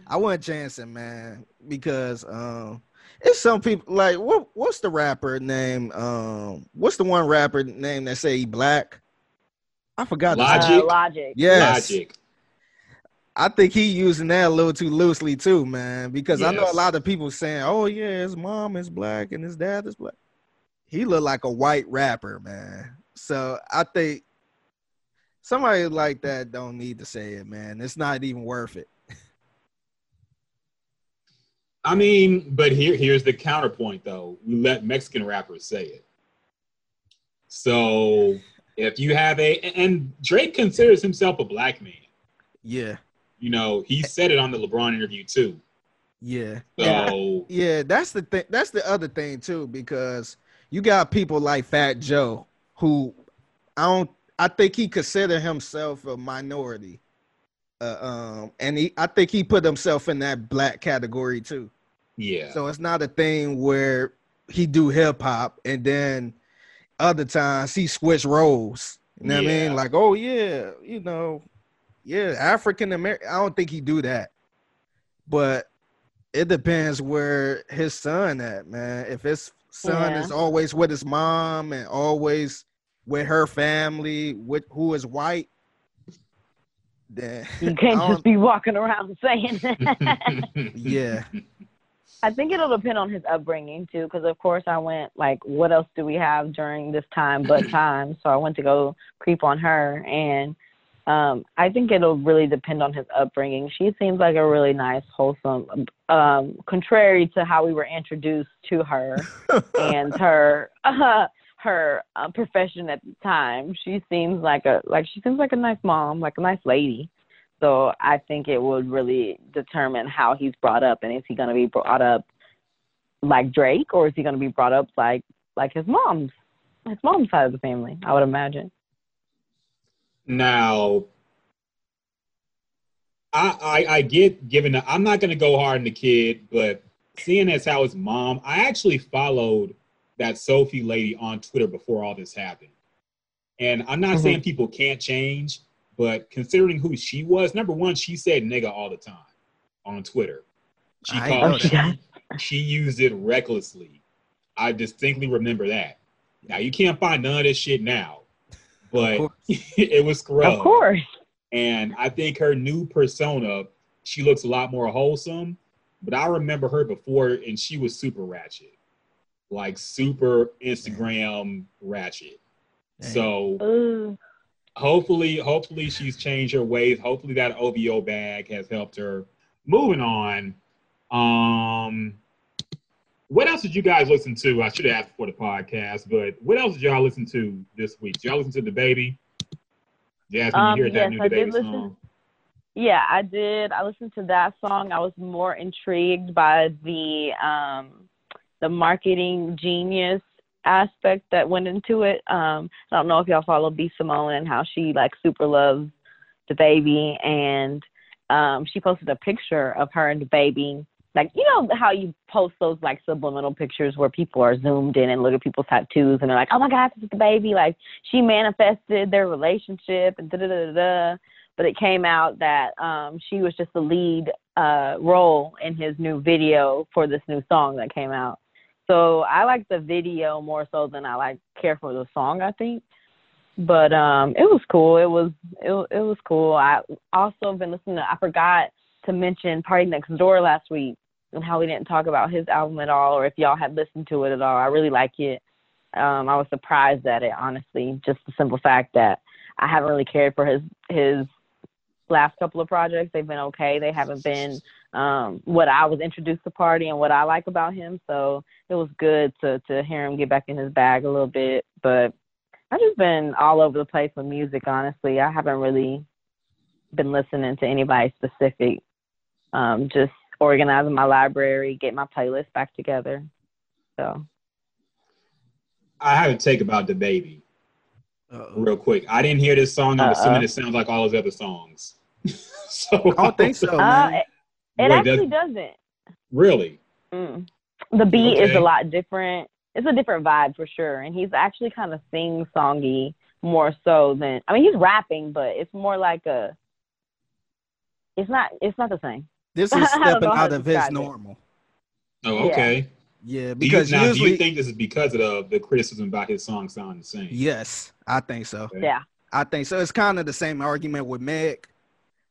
Speaker 2: I wouldn't chance it, man, because um, it's some people like what what's the rapper name? Um, what's the one rapper name that say he black? I forgot.
Speaker 1: Logic.
Speaker 3: Uh, Logic.
Speaker 2: Yes. Logic. I think he using that a little too loosely too, man. Because yes. I know a lot of people saying, "Oh yeah, his mom is black and his dad is black." He looked like a white rapper, man. So I think somebody like that don't need to say it, man. It's not even worth it.
Speaker 1: I mean, but here here's the counterpoint though. We let Mexican rappers say it. So if you have a and Drake considers himself a black man.
Speaker 2: Yeah.
Speaker 1: You know, he said it on the LeBron interview too.
Speaker 2: Yeah.
Speaker 1: So
Speaker 2: Yeah, that's the thing. That's the other thing too, because you got people like Fat Joe who I don't. I think he consider himself a minority, uh, um, and he. I think he put himself in that black category too.
Speaker 1: yeah.
Speaker 2: So it's not a thing where he do hip hop and then other times he switch roles. You know what I mean? Like, oh yeah, you know, yeah, African American. I don't think he do that, but it depends where his son at, man. If his son
Speaker 3: Yeah.
Speaker 2: is always with his mom and always with her family, with who is white, then [laughs]
Speaker 3: You can't just be walking around [laughs] saying that. [laughs]
Speaker 2: yeah,
Speaker 3: I think it'll depend on his upbringing too, because of course I went like, what else do we have during this time but [clears throat] time? So I went to go creep on her, and um, I think it'll really depend on his upbringing. She seems like a really nice, wholesome, um, contrary to how we were introduced to her [laughs] and her uh, her uh, profession at the time. She seems like a like she seems like a nice mom, like a nice lady. So I think it would really determine how he's brought up, and is he going to be brought up like Drake, or is he going to be brought up like like his mom's his mom's side of the family? I would imagine.
Speaker 1: Now, I, I I get given that I'm not gonna go hard on the kid, but seeing as how his mom, I actually followed that Sophie lady on Twitter before all this happened, and I'm not
Speaker 3: Mhm.
Speaker 1: saying people can't change, but considering who she was, number one, she said nigga all the time on Twitter. She
Speaker 2: I
Speaker 1: called
Speaker 2: know
Speaker 3: she [laughs]
Speaker 1: she used it recklessly. I distinctly remember that. Now you can't find none of this shit now, but [laughs] it was scrubbed.
Speaker 3: Of course.
Speaker 1: And I think her new persona, she looks a lot more wholesome. But I remember her before, and she was super ratchet, like super Instagram ratchet.
Speaker 2: Dang.
Speaker 1: So
Speaker 3: Ooh.
Speaker 1: hopefully, hopefully she's changed her ways. Hopefully that OVO bag has helped her. Moving on. Um, what else did you guys listen to? I should have asked before the podcast, but what else did y'all listen to this week? Did y'all listen to DaBaby? Jasmine,
Speaker 3: Um,
Speaker 1: you hear that new
Speaker 3: I
Speaker 1: baby
Speaker 3: listen.
Speaker 1: song?
Speaker 3: Yeah, I did. I listened to that song. I was more intrigued by the um the marketing genius aspect that went into it. Um I don't know if y'all follow B Simone and how she like super loves DaBaby and um she posted a picture of her and DaBaby. Like you know how you post those like subliminal pictures where people are zoomed in and look at people's tattoos and they're like, Oh my god, this is DaBaby like she manifested their relationship and da da da da but it came out that um, she was just the lead uh, role in his new video for this new song that came out. So I like the video more so than I like care for the song. I think, but um, it was cool. It was it, it was cool. I also been listening to. I forgot to mention PartyNextDoor last week and how we didn't talk about his album at all, or if y'all had listened to it at all. I really like it. Um, I was surprised at it, honestly. Just the simple fact that I haven't really cared for his his last couple of projects. They've been okay. They haven't been um, what I was introduced to Party and what I like about him. So it was good to to hear him get back in his bag a little bit. But I've just been all over the place with music. Honestly, I haven't really been listening to anybody specific. Um, just organizing my library, get my playlist back together. So
Speaker 1: I have a take about the baby
Speaker 2: Uh-oh.
Speaker 1: real quick. I didn't hear this song. I'm
Speaker 3: Uh-uh.
Speaker 1: assuming it sounds like all his other songs. [laughs] so
Speaker 2: I don't think so, [laughs]
Speaker 3: uh,
Speaker 2: man.
Speaker 3: it, it
Speaker 1: Wait,
Speaker 3: actually
Speaker 1: does-
Speaker 3: doesn't.
Speaker 1: Really?
Speaker 3: Mm. The beat is a lot different. It's a different vibe for sure, and he's actually kind of sing songy more so than I mean he's rapping, but it's more like a. It's not. It's not the same.
Speaker 2: This [laughs] is stepping out of his
Speaker 3: describe it.
Speaker 2: normal.
Speaker 1: Oh,
Speaker 3: Yeah.
Speaker 1: okay.
Speaker 2: Yeah,
Speaker 1: Do you,
Speaker 2: because
Speaker 1: now, do
Speaker 2: usually,
Speaker 1: you think this is because of the, the criticism about his song sounding the same?
Speaker 2: yes, I think so.
Speaker 1: Okay.
Speaker 3: Yeah.
Speaker 2: I think so. It's kind of the same argument with Meg,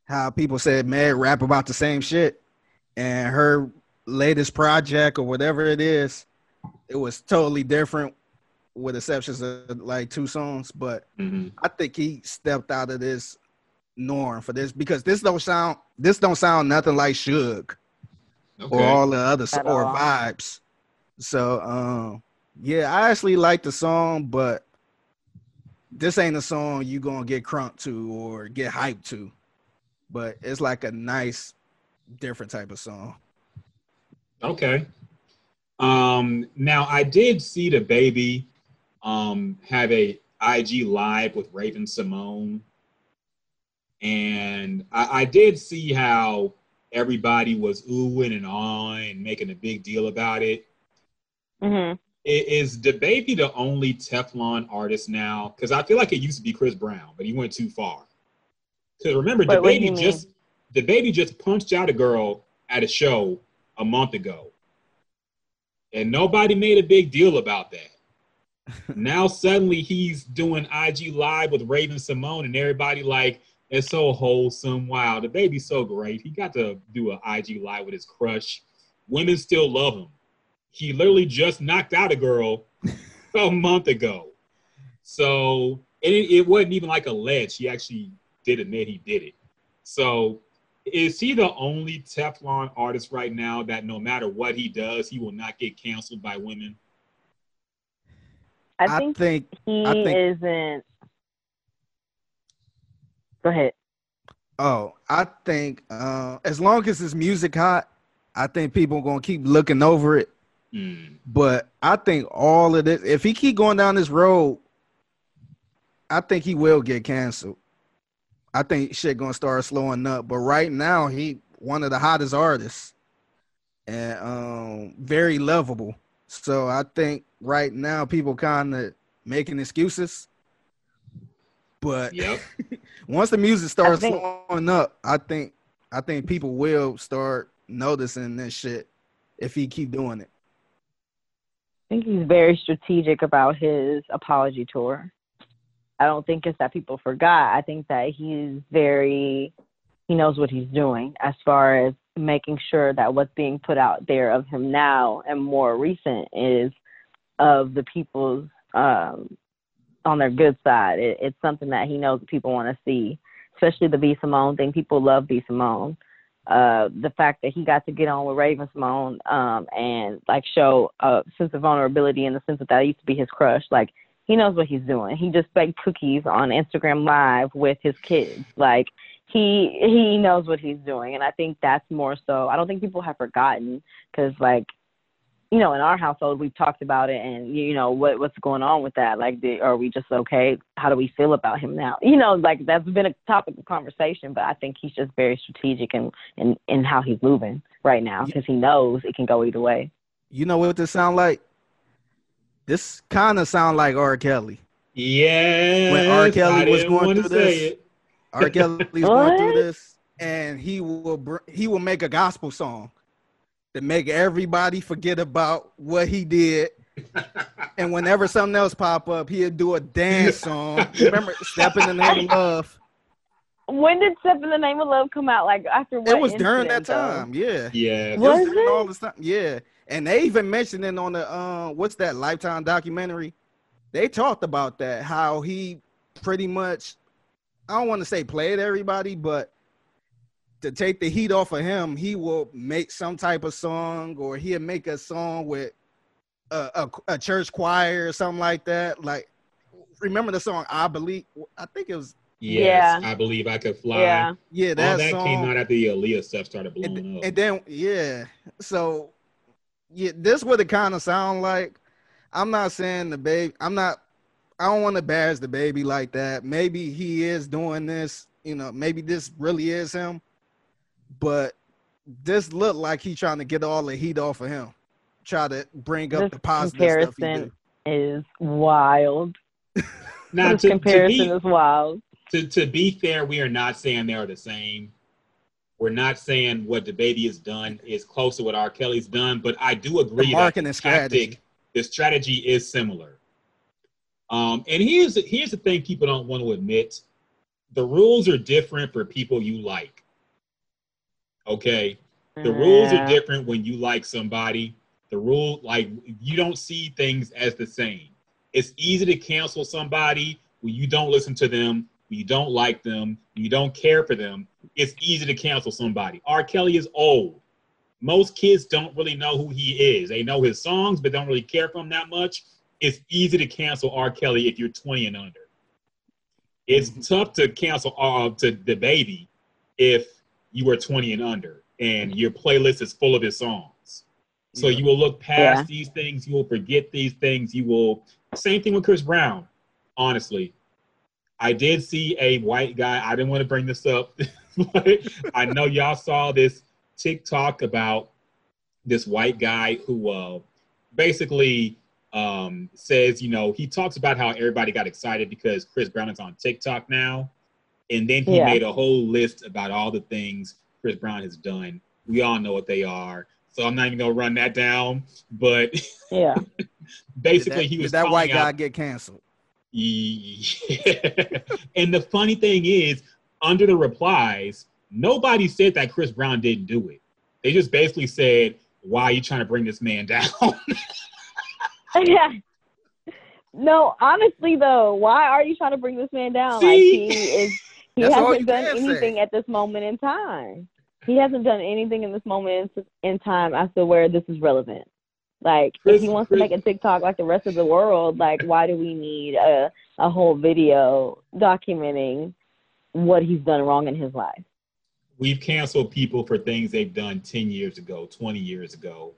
Speaker 2: how people said Meg rap about the same shit, and her latest project or whatever it is, it was totally different, with exceptions of like two songs. But
Speaker 1: Mhm.
Speaker 2: I think he stepped out of this norm for this because this don't sound this don't sound nothing like Suge. okay. or all the other At or all. vibes. So um yeah, I actually like the song, but this ain't a song you gonna get crunk to or get hyped to. But it's like a nice different type of song.
Speaker 1: Okay. Um now I did see DaBaby um have a IG live with Raven-Symoné. And I, I did see how everybody was oohing and awing and making a big deal about it. Mm-hmm. Is DaBaby the only Teflon artist now? Because I feel like it used to be Chris Brown, but he went too far. Because remember, DaBaby just DaBaby just punched out a girl at a show a month ago, and nobody made a big deal about that. [laughs] now suddenly he's doing IG live with Raven-Symoné, and everybody like it's so wholesome. Wow, DaBaby's so great. He got to do an IG live with his crush. Women still love him he literally just knocked out a girl [laughs] a month ago. So it, it wasn't even like alleged. He actually did admit he did it. So is he the only Teflon artist right now that no matter what he does, he will not get canceled by women?
Speaker 3: I think, I think he I think, isn't. Go ahead.
Speaker 2: Oh, I think uh, as long as his music hot, I think people are gonna keep looking over it Mm. But I think all of this, if he keep going down this road, I think he will get canceled. I think shit gonna start slowing up. But right now, he one of the hottest artists and um, very lovable. So I think right now people kind of making excuses. But yep. [laughs] once the music starts think, slowing up, I think I think people will start noticing this shit if he keep doing it.
Speaker 3: I think he's very strategic about his apology tour. I don't think it's that people forgot. I think that he's very, he knows what he's doing as far as making sure that what's being put out there of him now and more recent is of the people's um, on their good side. It, it's something that he knows people want to see, especially the B Simone thing. People love B Simone uh, the fact that he got to get on with Raven-Symoné um, and like show a sense of vulnerability in the sense that that used to be his crush. Like he knows what he's doing. He just baked cookies on Instagram Live with his kids. Like he he knows what he's doing, and I think that's more so. I don't think people have forgotten because like you know, in our household, we've talked about it, and you know, what what's going on with that? Like, the, are we just okay? How do we feel about him now? You know, like that's been a topic of conversation, but I think he's just very strategic in in, in how he's moving right now because he knows it can go either way.
Speaker 2: You know what this sound like? This kind of sound like R. Kelly.
Speaker 1: Yeah.
Speaker 2: When R. Kelly was going through this, R. Kelly's [laughs] going through this, and he will br- he will make a gospel song to make everybody forget about what he did. and whenever something else pop up, he'd do a dance song. Remember, "Step in the Name of Love."
Speaker 3: When did "Step in the Name of Love" come out? Like after what?
Speaker 2: It was during that time. Though? Yeah.
Speaker 1: Yeah.
Speaker 2: It was, was it? all this time. Yeah. And they even mentioned it on the uh, what's that Lifetime documentary? They talked about that how he pretty much I don't want to say played everybody, but to take the heat off of him, he will make some type of song or he'll make a song with a, a, a church choir or something like that. Like, remember the song I Believe? I think it was.
Speaker 1: Yes, yeah. I believe I could fly.
Speaker 3: Yeah,
Speaker 2: yeah that,
Speaker 1: All that
Speaker 2: song,
Speaker 1: came out after the Aaliyah stuff started blowing
Speaker 2: and,
Speaker 1: up.
Speaker 2: And then, yeah, so yeah, this what it kind of sound like. I'm not saying DaBaby, I'm not. I don't want to bash DaBaby like that. Maybe he is doing this. You know, maybe this really is him but this looked like he trying to get all the heat off of him. Try to bring up this the positive
Speaker 3: comparison is wild. [laughs]
Speaker 1: now,
Speaker 3: this to, comparison to be, is wild.
Speaker 1: To to be fair, we are not saying they are the same. We're not saying what DaBaby has done is close to what R. Kelly's done, but I do agree the that the strategy. Tactic, the strategy is similar. Um, and here's here's the thing people don't want to admit: the rules are different for people you like. Okay. The rules are different when you like somebody. The rule, like, you don't see things as the same. It's easy to cancel somebody when you don't listen to them, when you don't like them, when you don't care for them. It's easy to cancel somebody. R. Kelly is old. most kids don't really know who he is. They know his songs, but don't really care for him that much. It's easy to cancel R. Kelly if you're 20 and under. It's mm-hmm. tough to cancel uh, to baby, if you are 20 and under and your playlist is full of his songs. So yeah. you will look past yeah. these things. You will forget these things. You will. Same thing with Chris Brown. Honestly, I did see a white guy. I didn't want to bring this up, [laughs] but I know y'all saw this TikTok about this white guy who uh, basically um, says, you know, he talks about how everybody got excited because Chris Brown is on TikTok now. And then he yeah. made a whole list about all the things Chris Brown has done. We all know what they are. So I'm not even gonna run that down. But
Speaker 3: yeah, [laughs]
Speaker 1: basically
Speaker 2: that,
Speaker 1: he was
Speaker 2: that white guy
Speaker 1: out,
Speaker 2: get canceled.
Speaker 1: Yeah. [laughs] and the funny thing is, under the replies, nobody said that Chris Brown didn't do it. They just basically said, "Why are you trying to bring this man [laughs] down?"
Speaker 3: yeah. No, honestly though, why are you trying to bring this man down?
Speaker 1: See?
Speaker 3: Like he is he hasn't done anything say. at this moment in time. He hasn't done anything in this moment in time as to where this is relevant. Like, Chris, if he wants Chris. to make a TikTok like the rest of the world, like, why do we need a a whole video documenting what he's done wrong in his life?
Speaker 1: We've canceled people for things they've done ten years ago, twenty years ago.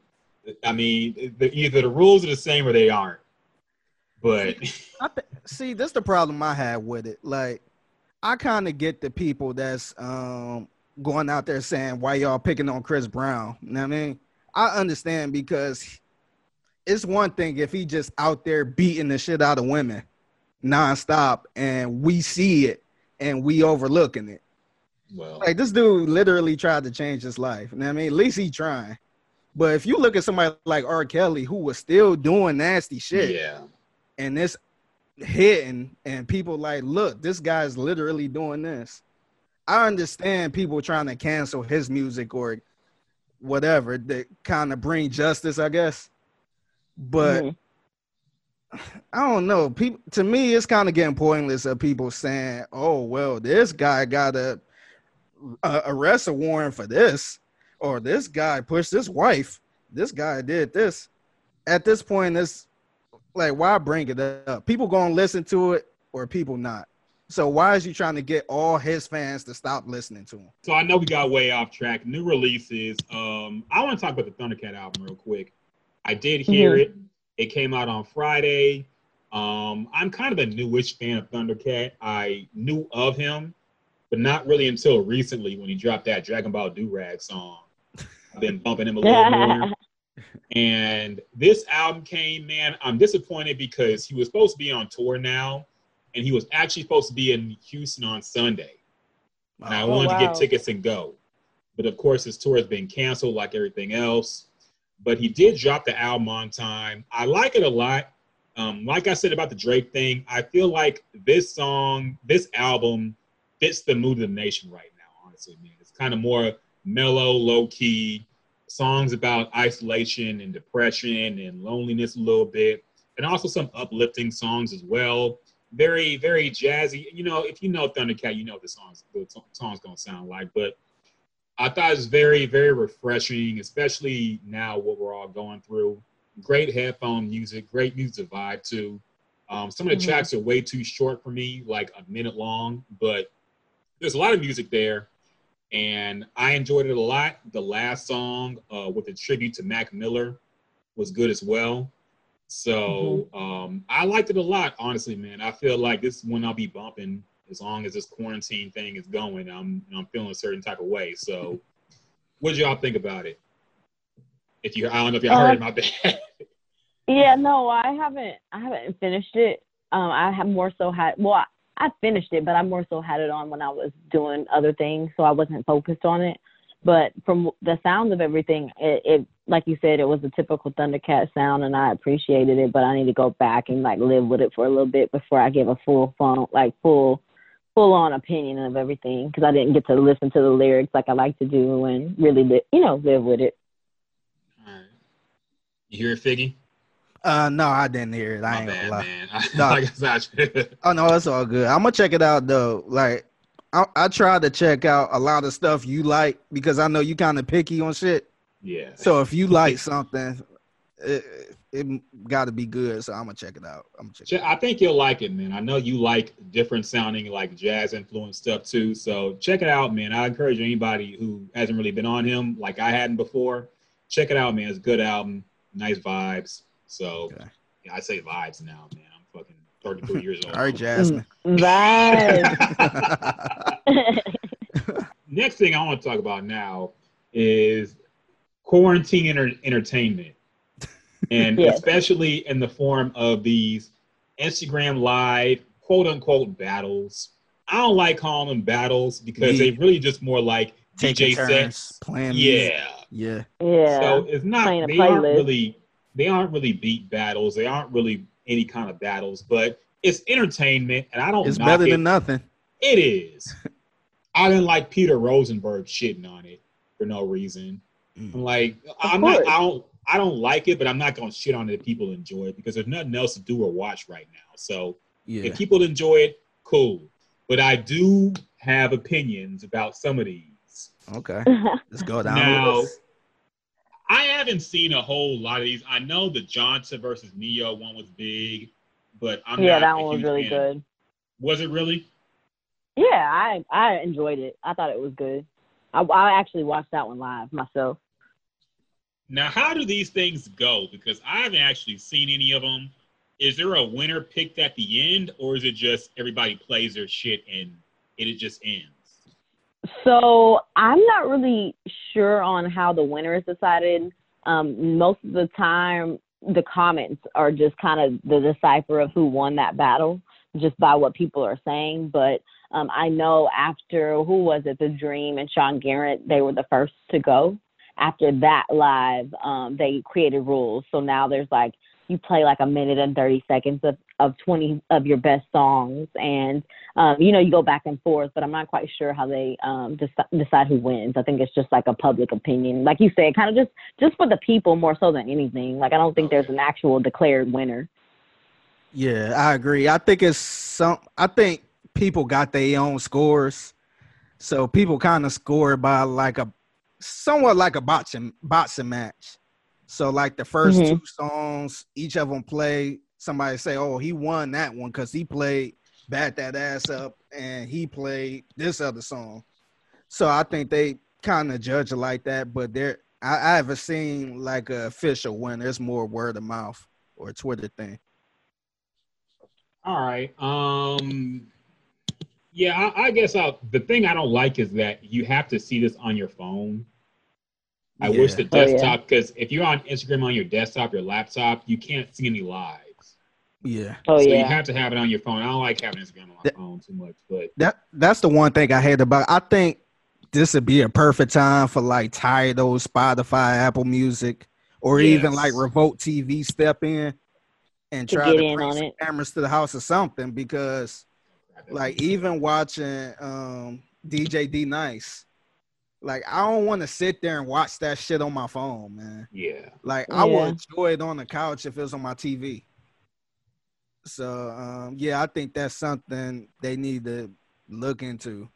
Speaker 1: I mean, the, either the rules are the same or they aren't. But
Speaker 2: see, this is the problem I have with it. Like, I kind of get the people that's um, going out there saying why y'all picking on Chris Brown. You know what I mean? I understand because it's one thing if he just out there beating the shit out of women nonstop and we see it and we overlooking it. Well, like this dude literally tried to change his life. You know what I mean? At least he trying. But if you look at somebody like R. Kelly who was still doing nasty shit,
Speaker 1: yeah,
Speaker 2: and this hitting and people like, look, this guy's literally doing this. I understand people trying to cancel his music or whatever that kind of bring justice, I guess. But mm-hmm. I don't know. People to me, it's kind of getting pointless of people saying, "Oh, well, this guy got a, a arrest a warrant for this, or this guy pushed his wife. This guy did this." At this point, it's like why bring it up? People gonna listen to it or people not. So why is he trying to get all his fans to stop listening to him?
Speaker 1: So I know we got way off track. New releases. Um, I want to talk about the Thundercat album real quick. I did hear mm-hmm. it. It came out on Friday. Um, I'm kind of a newish fan of Thundercat. I knew of him, but not really until recently when he dropped that Dragon Ball Durag song. I've been bumping him a little more. [laughs] And this album came, man, I'm disappointed because he was supposed to be on tour now, and he was actually supposed to be in Houston on Sunday. And I oh, wanted wow. to get tickets and go. But of course, his tour has been canceled like everything else. But he did drop the album on time. I like it a lot. Um, like I said about the Drake thing, I feel like this song, this album fits the mood of the nation right now, honestly, man. It's kind of more mellow, low key songs about isolation and depression and loneliness a little bit, and also some uplifting songs as well. Very, very jazzy. You know, if you know Thundercat, you know the songs the t- songs gonna sound like. But I thought it was very, very refreshing, especially now what we're all going through. Great headphone music, great music vibe too. Um, some of the mm-hmm. tracks are way too short for me, like a minute long, but there's a lot of music there and I enjoyed it a lot. The last song uh, with a tribute to Mac Miller was good as well. So mm-hmm. um, I liked it a lot, honestly, man. I feel like this one I'll be bumping as long as this quarantine thing is going. I'm I'm feeling a certain type of way. So, [laughs] what did y'all think about it? If you, I don't know if y'all heard my bad.
Speaker 3: yeah, no, I haven't. I haven't finished it. Um, I have more so had. Well, I finished it, but I more so had it on when I was doing other things, so I wasn't focused on it. But from the sound of everything, it, it like you said, it was a typical Thundercat sound, and I appreciated it. But I need to go back and like live with it for a little bit before I give a full fun, like full, full on opinion of everything because I didn't get to listen to the lyrics like I like to do and really, li- you know, live with it.
Speaker 1: All right. You hear it, Figgy?
Speaker 2: Uh, no, I didn't hear it. I My ain't bad, gonna lie. [laughs] No. oh no, it's all good. I'm gonna check it out though. Like, I, I tried to check out a lot of stuff you like because I know you kind of picky on shit.
Speaker 1: Yeah.
Speaker 2: So if you like something, it, it got to be good. So I'm gonna check it out. I'm check.
Speaker 1: Che- I think you'll like it, man. I know you like different sounding, like jazz influenced stuff too. So check it out, man. I encourage anybody who hasn't really been on him, like I hadn't before, check it out, man. It's a good album, nice vibes. So
Speaker 2: Okay.
Speaker 1: yeah, I say vibes now, man. I'm fucking 33 years old.
Speaker 2: All right, Jasmine.
Speaker 3: Mm, vibes. [laughs]
Speaker 1: Next thing I want to talk about now is quarantine enter- entertainment, and [laughs]
Speaker 3: Yes.
Speaker 1: especially in the form of these Instagram live quote unquote battles. I don't like calling them battles because they
Speaker 2: Yeah.
Speaker 1: really just more like
Speaker 2: Taking
Speaker 1: DJ
Speaker 2: turns
Speaker 1: sets.
Speaker 2: playing. music.
Speaker 1: Yeah.
Speaker 2: Yeah.
Speaker 3: yeah.
Speaker 1: So it's not
Speaker 3: Playing
Speaker 1: they aren't really they aren't really beat battles. They aren't really any kind of battles, but it's entertainment, and I don't.
Speaker 2: It's
Speaker 1: knock
Speaker 2: better
Speaker 1: it.
Speaker 2: than nothing.
Speaker 1: It is. I didn't like Peter Rosenberg shitting on it for no reason.
Speaker 2: Mm.
Speaker 1: I'm like, I'm not. I don't. I don't like it, but I'm not gonna shit on it if people enjoy it because there's nothing else to do or watch right now. So
Speaker 2: Yeah.
Speaker 1: if people enjoy it, cool. But I do have opinions about some of these.
Speaker 2: Okay. [laughs] Let's go down.
Speaker 1: Now-
Speaker 2: the list.
Speaker 1: I haven't seen a whole lot of these. I know the Johnson versus Ne-Yo one was big, but I'm
Speaker 3: yeah, that one was really
Speaker 1: fan.
Speaker 3: good.
Speaker 1: Was it really?
Speaker 3: Yeah, I I enjoyed it. I thought it was good. I, I actually watched that one live myself.
Speaker 1: Now, how do these things go? Because I haven't actually seen any of them. Is there a winner picked at the end, or is it just everybody plays their shit and it just ends?
Speaker 3: So I'm not really sure on how the winner is decided. Um, most of the time, the comments are just kind of the decipher of who won that battle, just by what people are saying. But um, I know after who was it, The Dream and Sean Garrett, they were the first to go. After that live, um, they created rules. So now there's like you play like a minute and 30 seconds of, of 20 of your best songs and um, you know, you go back and forth, but I'm not quite sure how they um, deci- decide who wins. I think it's just like a public opinion, like you said, kind of just just for the people more so than anything. Like I don't think there's an actual declared winner.
Speaker 2: Yeah, I agree. I think it's some. I think people got their own scores, so people kind of score by like a somewhat like a boxing boxing match. So like the 1st
Speaker 3: Mhm.
Speaker 2: two songs, each of them play. Somebody say, "Oh, he won that one because he played bat that ass up and he played this other song." So I think they kind of judge it like that. But there, I, I haven't seen like a official winner. It's more word of mouth or Twitter thing.
Speaker 1: All right. Um. Yeah, I, I guess I'll, the thing I don't like is that you have to see this on your phone. I wish
Speaker 2: Yeah.
Speaker 1: the
Speaker 3: Oh, yeah.
Speaker 1: desktop, because if you're on Instagram on your desktop, your laptop, you can't see any lives.
Speaker 2: Yeah.
Speaker 3: Oh
Speaker 1: so
Speaker 3: yeah,
Speaker 1: you have to have it on your phone. I don't like having Instagram on my
Speaker 2: That-
Speaker 1: phone too much, but
Speaker 2: That that's the one thing I hate about. I think this would be a perfect time for like Tidal, Spotify, Apple Music, or even like Revolt TV step in and
Speaker 3: To
Speaker 2: try
Speaker 3: get
Speaker 2: to
Speaker 3: in
Speaker 2: bring some
Speaker 3: it.
Speaker 2: cameras to the house or something because like even watching um DJ D Nice, like I don't want to sit there and watch that shit on my phone, man.
Speaker 1: yeah.
Speaker 2: Like I
Speaker 3: Yeah.
Speaker 2: would enjoy it on the couch if it was on my TV. So um, yeah, I think that's something they need to look into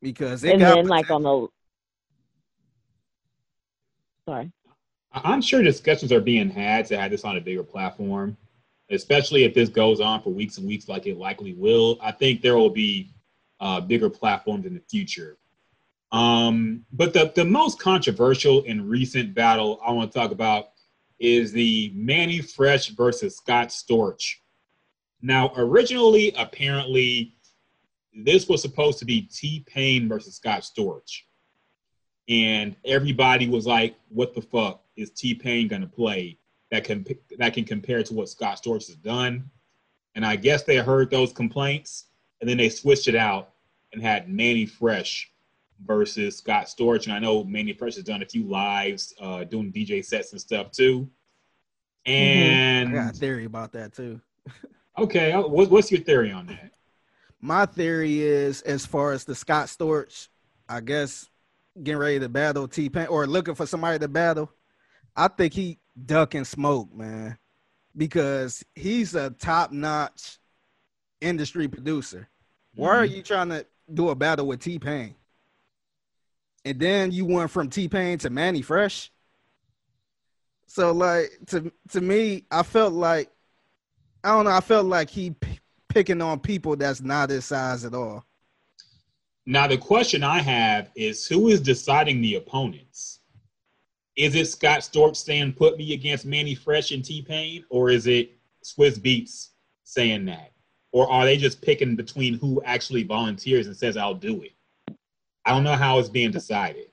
Speaker 2: because it
Speaker 3: and
Speaker 2: got
Speaker 3: then like on the sorry.
Speaker 1: I- I'm sure discussions are being had to have this on a bigger platform, especially if this goes on for weeks and weeks, like it likely will. I think there will be uh, bigger platforms in the future. Um, but the, the most controversial and recent battle I want to talk about is the Mannie Fresh versus Scott Storch. Now, originally, apparently, this was supposed to be T Pain versus Scott Storch and everybody was like, "What the fuck is T Pain gonna play that can that can compare to what Scott Storch has done?" And I guess they heard those complaints, and then they switched it out and had Mannie Fresh versus Scott Storch. And I know Mannie Fresh has done a few lives, uh, doing DJ sets and stuff too. And I
Speaker 2: got a theory about that too. [laughs]
Speaker 1: okay, uh, what, what's your theory on that?
Speaker 2: My theory is as far as the Scott Storch, I guess getting ready to battle T Pain or looking for somebody to battle. I think he ducking smoke, man, because he's a top notch industry producer. Why are you trying to do a battle with T Pain? And then you went from T Pain to Mannie Fresh. So like to to me, I felt like I don't know. I felt like he p- picking on people that's not his size at all.
Speaker 1: Now the question I have is who is deciding the opponents? Is it Scott Storch saying put me against Mannie Fresh and T Pain, or is it Swizz Beatz saying that? Or are they just picking between who actually volunteers and says I'll do it? I don't know how it's being decided.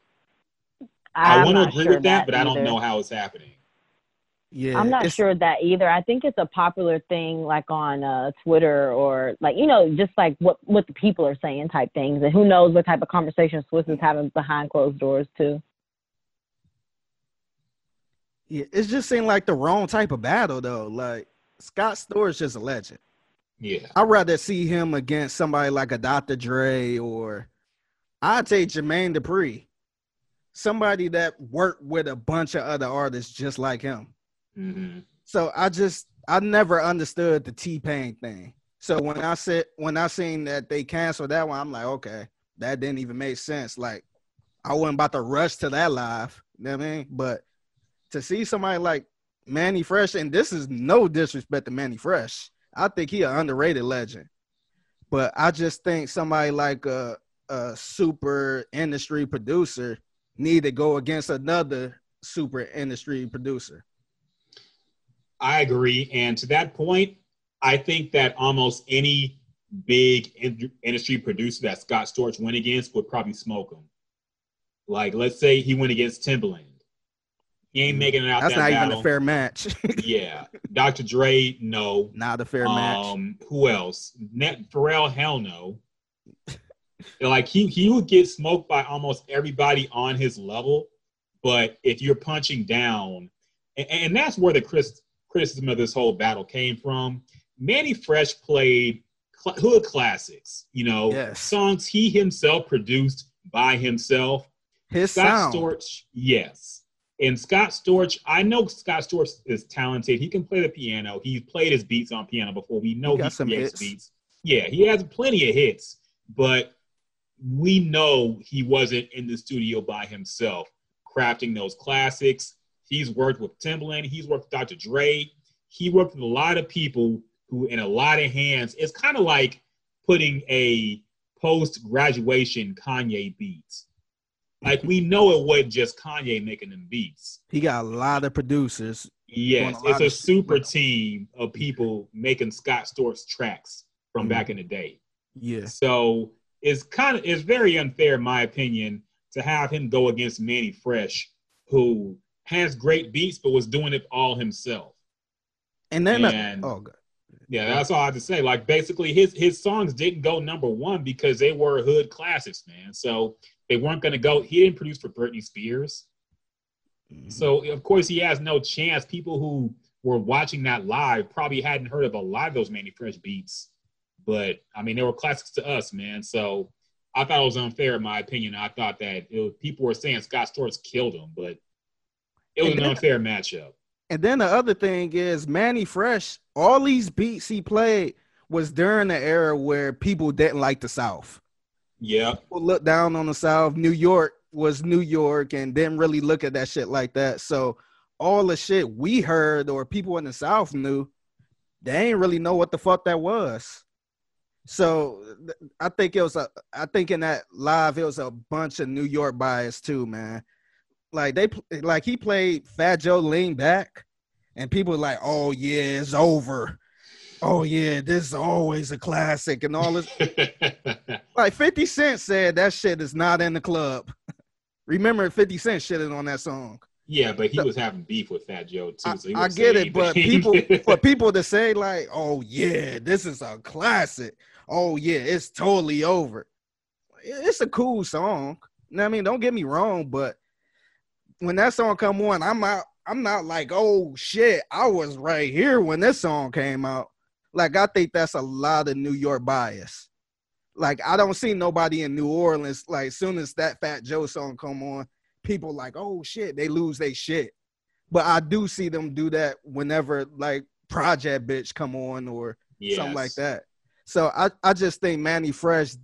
Speaker 1: i want to agree sure with that, that but either. I don't know how it's happening.
Speaker 4: Yeah, I'm not sure that either. I think it's a popular thing, like on uh, Twitter or like you know, just like what what the people are saying type things, and who knows what type of conversation Swizz is having behind closed doors too.
Speaker 2: Yeah, it just seemed like the wrong type of battle though. Like Scott Storch is just a legend.
Speaker 1: Yeah,
Speaker 2: I'd rather see him against somebody like a Dr. Dre or I'd take Jermaine Dupri, somebody that worked with a bunch of other artists just like him.
Speaker 1: Mm-hmm.
Speaker 2: So I just I never understood the T Pain thing. So when I said when I seen that they canceled that one, I'm like, okay, that didn't even make sense. Like I wasn't about to rush to that live. You know what I mean? But to see somebody like Mannie Fresh, and this is no disrespect to Mannie Fresh. I think he an underrated legend. But I just think somebody like a, a super industry producer need to go against another super industry producer.
Speaker 1: I agree. And to that point, I think that almost any big in- industry producer that Scott Storch went against would probably smoke him. Like, let's say he went against Timbaland. He ain't making it out.
Speaker 2: That's
Speaker 1: that
Speaker 2: not
Speaker 1: battle.
Speaker 2: even a fair match. [laughs]
Speaker 1: yeah, Dr. Dre, no,
Speaker 2: not a fair um, match.
Speaker 1: Who else? Net Pharrell, hell no. Like he he would get smoked by almost everybody on his level, but if you're punching down, and, and that's where the Chris criticism of this whole battle came from. Mannie Fresh played cl- hood classics, you know,
Speaker 2: yes.
Speaker 1: songs he himself produced by himself.
Speaker 2: His
Speaker 1: Scott
Speaker 2: sound.
Speaker 1: Storch, yes. And Scott Storch, I know Scott Storch is talented. He can play the piano. He's played his beats on piano before. We know he, he creates hits. beats. Yeah, he has plenty of hits, but we know he wasn't in the studio by himself crafting those classics. He's worked with Timbaland. He's worked with Dr. Dre. He worked with a lot of people who, in a lot of hands, it's kind of like putting a post graduation Kanye beats. Like we know it wasn't just Kanye making them beats.
Speaker 2: He got a lot of producers.
Speaker 1: Yes, a it's a super team of people making Scott Storch tracks from mm-hmm. back in the day.
Speaker 2: Yeah.
Speaker 1: So it's kind of it's very unfair, in my opinion, to have him go against Mannie Fresh, who has great beats, but was doing it all himself.
Speaker 2: And then, and, oh, God.
Speaker 1: yeah, that's all I have to say. Like basically, his his songs didn't go number one because they were hood classics, man. So they weren't going to go. He didn't produce for Britney Spears, mm-hmm. so of course he has no chance. People who were watching that live probably hadn't heard of a lot of those Mannie Fresh beats, but I mean they were classics to us, man. So I thought it was unfair, in my opinion. I thought that was, people were saying Scott Storch killed him, but it was an unfair matchup.
Speaker 2: And then the other thing is Mannie Fresh, all these beats he played was during the era where people didn't like the South.
Speaker 1: Yeah.
Speaker 2: People looked down on the South. New York was New York and didn't really look at that shit like that. So all the shit we heard or people in the South knew, they ain't really know what the fuck that was. So I think it was a I think in that live it was a bunch of New York bias too, man like they like he played Fat Joe lean back, and people were like, "Oh yeah, it's over." Oh yeah, this is always a classic and all this. [laughs] like Fifty Cent said that shit is not in the club. Remember, Fifty Cent shitted on that song.
Speaker 1: Yeah, but he was having beef with Fat Joe too. So
Speaker 2: I, I get it, but people, [laughs] for people to say like, "Oh yeah, this is a classic," "Oh yeah, it's totally over," it's a cool song. I mean, don't get me wrong, but when that song come on, I'm out. I'm not like, oh shit, I was right here when this song came out. Like I think that's a lot of New York bias. Like I don't see nobody in New Orleans. Like soon as that Fat Joe song come on, people like, oh shit, they lose their shit. But I do see them do that whenever like Project Bitch come on or yes. something like that. So I, I just think Mannie Fresh,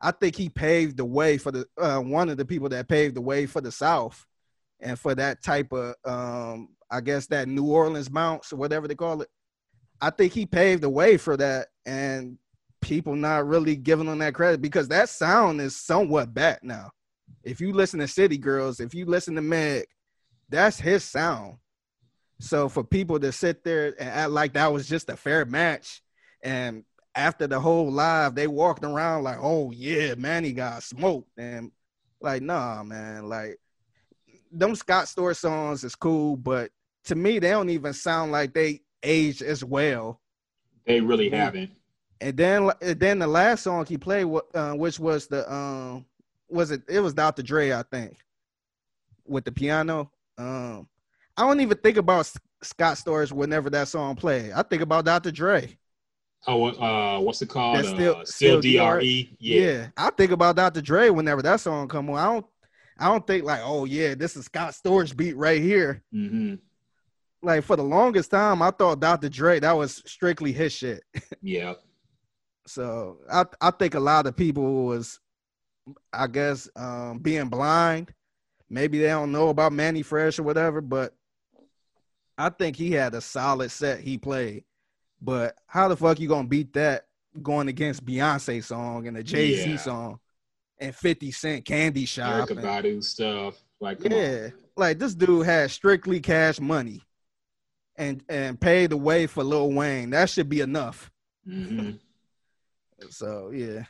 Speaker 2: I think he paved the way for the uh, one of the people that paved the way for the South and for that type of um I guess that New Orleans bounce or whatever they call it. I think he paved the way for that, and people not really giving him that credit because that sound is somewhat back now. If you listen to City Girls, if you listen to Meg, that's his sound. So for people to sit there and act like that was just a fair match, and after the whole live, they walked around like, "Oh yeah, man, he got smoked," and like, nah, man, like them Scott Storch songs is cool, but to me, they don't even sound like they aged as well.
Speaker 1: They really haven't.
Speaker 2: And then, then the last song he played, uh, which was the um, was it? It was Dr. Dre, I think, with the piano. Um, I don't even think about Scott Storch whenever that song played. I think about Dr. Dre.
Speaker 1: Oh, uh, what's it called? That's still, uh, still, still DRE.
Speaker 2: Yeah. yeah, I think about Dr. Dre whenever that song come on. I don't, I don't think like, oh yeah, this is Scott Storch beat right here.
Speaker 1: Mm-hmm.
Speaker 2: Like for the longest time, I thought Dr. Dre that was strictly his shit. [laughs]
Speaker 1: yeah.
Speaker 2: So I, I think a lot of people was, I guess, um, being blind. Maybe they don't know about Mannie Fresh or whatever, but I think he had a solid set he played. But how the fuck you gonna beat that going against Beyonce song and a Jay Z yeah. song and 50 Cent Candy Shop?
Speaker 1: Erykah Badu stuff. Like
Speaker 2: yeah, on. like this dude had strictly cash money and and paid the way for Lil Wayne. That should be enough.
Speaker 1: Mm-hmm. [laughs]
Speaker 2: so yeah.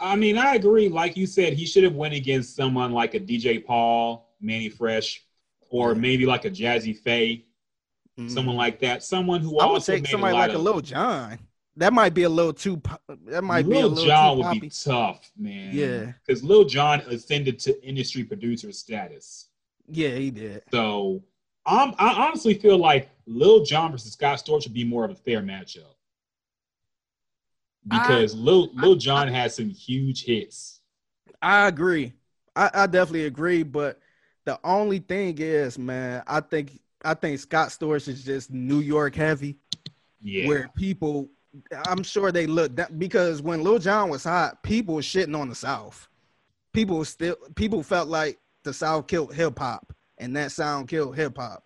Speaker 1: I mean, I agree. Like you said, he should have went against someone like a DJ Paul, Mannie Fresh, or maybe like a Jazze Pha mm-hmm. someone like that, someone who I would take somebody like
Speaker 2: of, a Lil Jon. That might be a little too. That might Lil be a little
Speaker 1: Jon
Speaker 2: would
Speaker 1: be tough, man.
Speaker 2: Yeah,
Speaker 1: because Lil Jon ascended to industry producer status.
Speaker 2: Yeah, he did.
Speaker 1: So I'm, I honestly feel like Lil Jon versus Scott Storch would be more of a fair matchup because I, Lil Lil Jon I, has some huge hits.
Speaker 2: I agree. I, I definitely agree, but the only thing is, man, I think I think Scott Storch is just New York heavy.
Speaker 1: Yeah.
Speaker 2: Where people, I'm sure they look that because when Lil Jon was hot, people were shitting on the South. People still, people felt like the South killed hip hop, and that sound killed hip hop.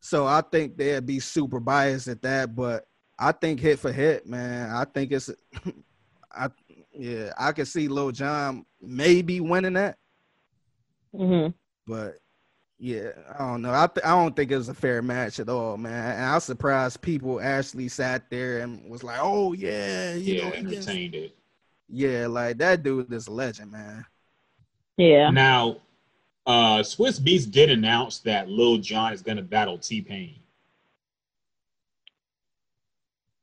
Speaker 2: So I think they'd be super biased at that, but I think hit for hit, man. I think it's, [laughs] I yeah, I could see Lil Jon maybe winning that.
Speaker 3: Mm-hmm.
Speaker 2: But yeah, I don't know. I th- I don't think it was a fair match at all, man. And I was surprised people actually sat there and was like, "Oh yeah, you
Speaker 1: yeah, know, entertained it."
Speaker 2: Yeah, like that dude is a legend, man.
Speaker 3: Yeah.
Speaker 1: Now, uh Swizz Beatz did announce that Lil Jon is going to battle T Pain.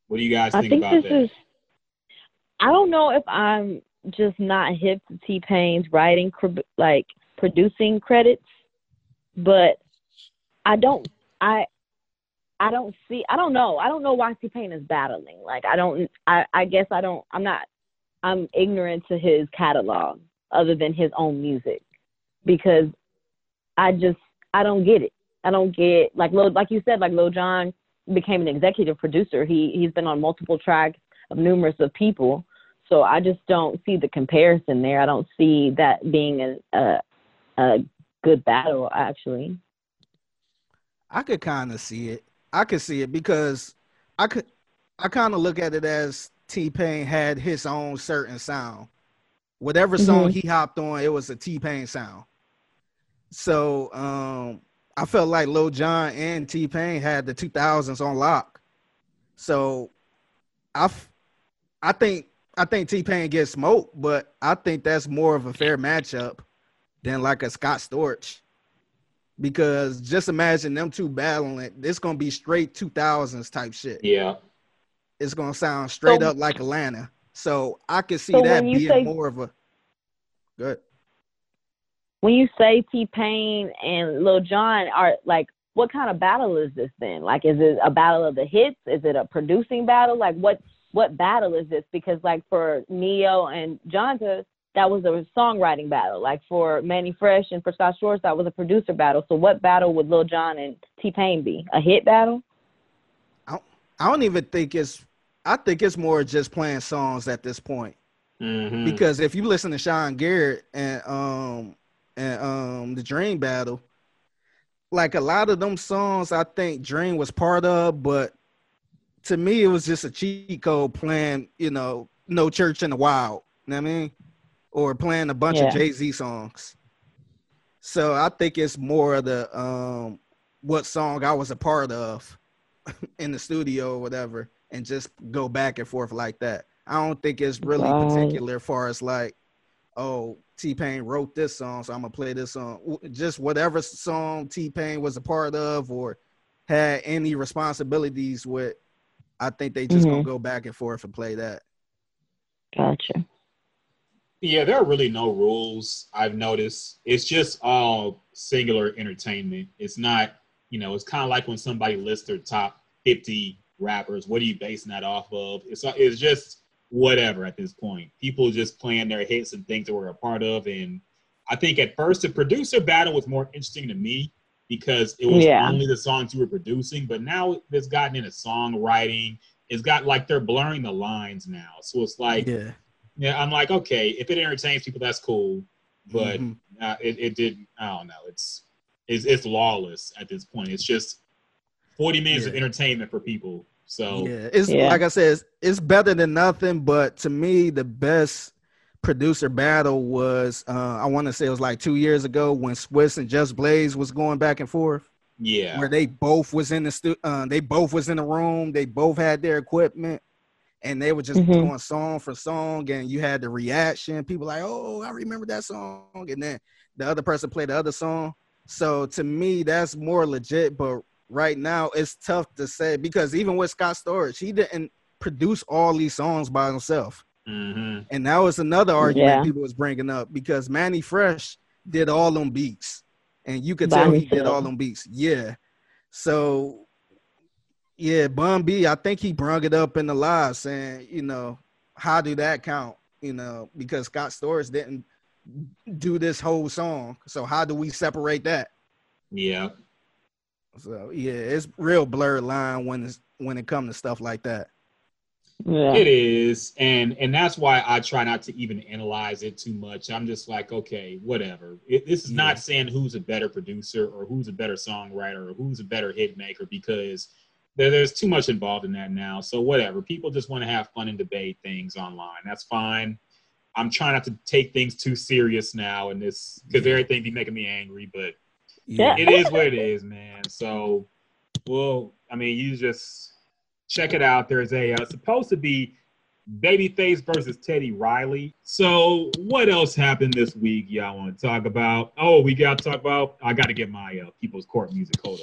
Speaker 1: What do you guys think, think about that? Is,
Speaker 3: I don't know if I'm just not hip to T Pain's writing, like producing credits but I don't I I don't see I don't know. I don't know why T Pain is battling. Like I don't I, I guess I don't I'm not I'm ignorant to his catalog other than his own music. Because I just I don't get it. I don't get like Lil, like you said, like Lil Jon became an executive producer. He he's been on multiple tracks of numerous of people. So I just don't see the comparison there. I don't see that being a, a, a good battle actually.
Speaker 2: I could kind of see it. I could see it because I could I kind of look at it as T Pain had his own certain sound. Whatever song mm-hmm. he hopped on, it was a T Pain sound. So um I felt like Lil Jon and T Pain had the 2000s on lock. So I I think I think T Pain gets smoked, but I think that's more of a fair matchup than like a Scott Storch. Because just imagine them two battling. It's gonna be straight 2000s type shit.
Speaker 1: Yeah.
Speaker 2: It's gonna sound straight so, up like Atlanta. So I could see so that being say, more of a good.
Speaker 3: When you say T Pain and Lil Jon are like, what kind of battle is this then? Like, is it a battle of the hits? Is it a producing battle? Like, what what battle is this? Because like for Ne-Yo and Johnta, that was a songwriting battle. Like for Mannie Fresh and for Scott Storch, that was a producer battle. So what battle would Lil Jon and T Pain be? A hit battle?
Speaker 2: I don't, I don't even think it's. I think it's more just playing songs at this point.
Speaker 1: Mm-hmm.
Speaker 2: Because if you listen to Sean Garrett and um and um the Dream Battle, like a lot of them songs I think Dream was part of, but to me it was just a cheat code playing, you know, No Church in the Wild. You know what I mean? Or playing a bunch yeah. of Jay-Z songs. So I think it's more of the um what song I was a part of [laughs] in the studio or whatever, and just go back and forth like that. I don't think it's really right. particular far as like, oh, T Pain wrote this song, so I'm gonna play this song. Just whatever song T Pain was a part of or had any responsibilities with, I think they just mm-hmm. gonna go back and forth and play that.
Speaker 4: Gotcha.
Speaker 1: Yeah, there are really no rules. I've noticed it's just all singular entertainment. It's not, you know, it's kind of like when somebody lists their top 50 rappers. What are you basing that off of? It's it's just whatever at this point. People just playing their hits and things that we're a part of. And I think at first the producer battle was more interesting to me because it was yeah. only the songs you were producing. But now it's gotten into songwriting. It's got like they're blurring the lines now. So it's like yeah yeah, I'm like, okay, if it entertains people, that's cool. But mm-hmm. uh, it, it did. I don't know. It's it's it's lawless at this point. It's just 40 minutes yeah. of entertainment for people. So
Speaker 2: yeah, it's yeah. like I said, it's, it's, better than nothing. But to me, the best producer battle was uh, I want to say it was like two years ago when Swizz and Just Blaze was going back and forth.
Speaker 1: Yeah,
Speaker 2: where they both was in the stu- uh, they both was in the room. They both had their equipment and they were just mm-hmm. going song for song, and you had the reaction. People like, oh, I remember that song, and then the other person played the other song. So to me, that's more legit. But right now, it's tough to say because even with Scott Storch, he didn't produce all these songs by himself. Mm-hmm. And that was another argument yeah. people was bringing up because Mannie Fresh did all them beats, and you could tell he did all them beats. Yeah. So yeah, Bun B, I think he brung it up in the live saying, you know, how do that count? You know, because Scott Storch didn't do this whole song. So how do we separate that?
Speaker 1: Yeah.
Speaker 2: So yeah, it's real blurred line when it's when it comes to stuff like that.
Speaker 1: Yeah. It is, and and that's why I try not to even analyze it too much. I'm just like, okay, whatever. It, this is yeah. not saying who's a better producer or who's a better songwriter or who's a better hit maker because there, there's too much involved in that now. So whatever. People just want to have fun and debate things online. That's fine. I'm trying not to take things too serious now and this because everything be making me angry, but yeah. it is what it is, man. So, well, I mean, you just check it out. There's a uh, supposed to be Babyface versus Teddy Riley. So, what else happened this week? Y'all want to talk about? Oh, we got to talk about. I got to get my uh, People's Court music. Hold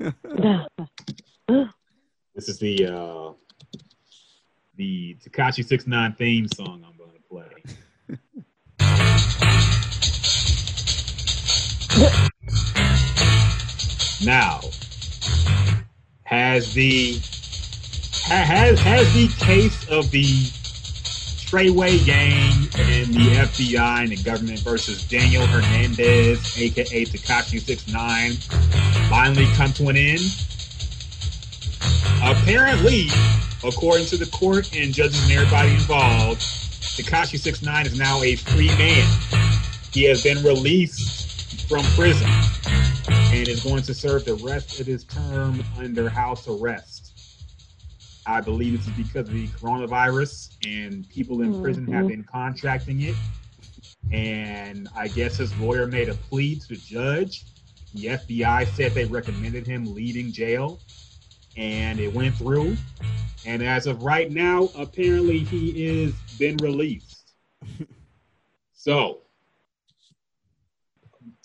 Speaker 1: up. [laughs] [laughs] this is the uh, the Tekashi Six Nine theme song I'm going to play. now, has the has has the case of the Treyway gang and the FBI and the government versus Daniel Hernandez, aka Tekashi Six Nine, finally come to an end? Apparently, according to the court and judges and everybody involved, Tekashi Six Nine is now a free man. He has been released from prison and is going to serve the rest of his term under house arrest. I believe this is because of the coronavirus and people in mm-hmm. prison have mm-hmm. been contracting it. And I guess his lawyer made a plea to the judge. The FBI said they recommended him leaving jail and it went through. And as of right now, apparently he is been released. [laughs] so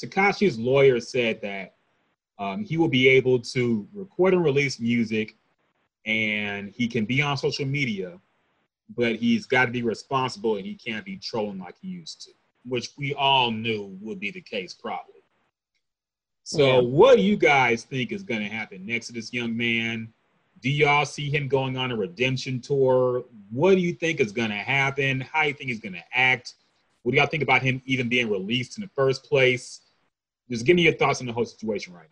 Speaker 1: Tekashi's lawyer said that um, he will be able to record and release music, and he can be on social media, but he's got to be responsible and he can't be trolling like he used to, which we all knew would be the case probably. So, yeah. what do you guys think is going to happen next to this young man? Do y'all see him going on a redemption tour? What do you think is going to happen? How do you think he's going to act? What do y'all think about him even being released in the first place? Just give me your thoughts on the whole situation right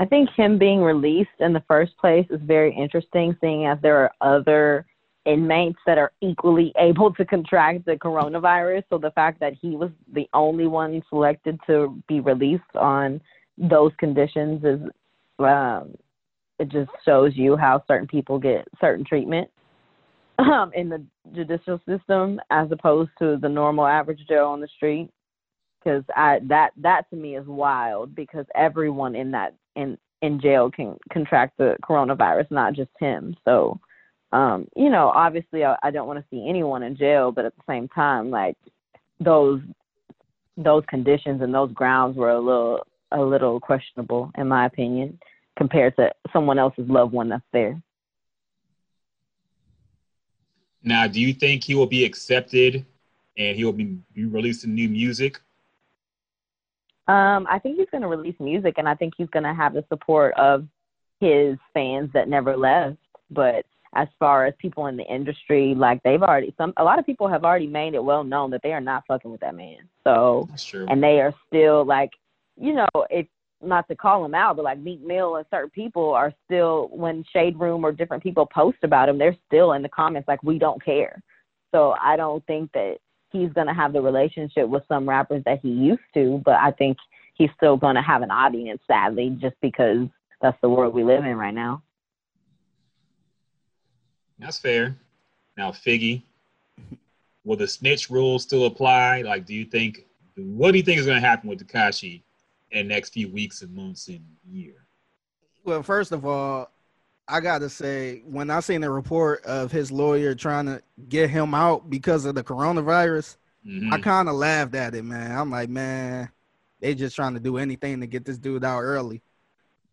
Speaker 1: now.
Speaker 4: I think him being released in the first place is very interesting, seeing as there are other
Speaker 3: inmates that are equally [laughs] able to contract the coronavirus. So the fact that he was the only one selected to be released on those conditions is um, it just shows you how certain people get certain treatment [laughs] um, in the judicial system as opposed to the normal average Joe on the street. Because I that that to me is wild because everyone in that in in jail can contract the coronavirus, not just him. So, um, you know, obviously I, I don't want to see anyone in jail, but at the same time, like those those conditions and those grounds were a little a little questionable in my opinion compared to someone else's loved one that's there.
Speaker 1: Now, do you think he will be accepted and he will be, be releasing new music?
Speaker 3: Um, I think he's going to release music, and I think he's going to have the support of his fans that never left. But as far as people in the industry, like they've already some a lot of people have already made it well known that they are not fucking with that man. So and they are still like, you know, it's not to call him out, but like Meek Mill and certain people are still when Shade Room or different people post about him, they're still in the comments like we don't care. So I don't think that he's going to have the relationship with some rappers that he used to, but I think he's still going to have an audience, sadly, just because that's the world we live in right now.
Speaker 1: That's fair. Now, Figgy, will the snitch rule still apply? Like, do you think, what do you think is going to happen with Tekashi in the next few weeks and months and year?
Speaker 2: Well, first of all, I gotta say, when I seen the report of his lawyer trying to get him out because of the coronavirus, mm-hmm. I kind of laughed at it, man. I'm like, man, they just trying to do anything to get this dude out early.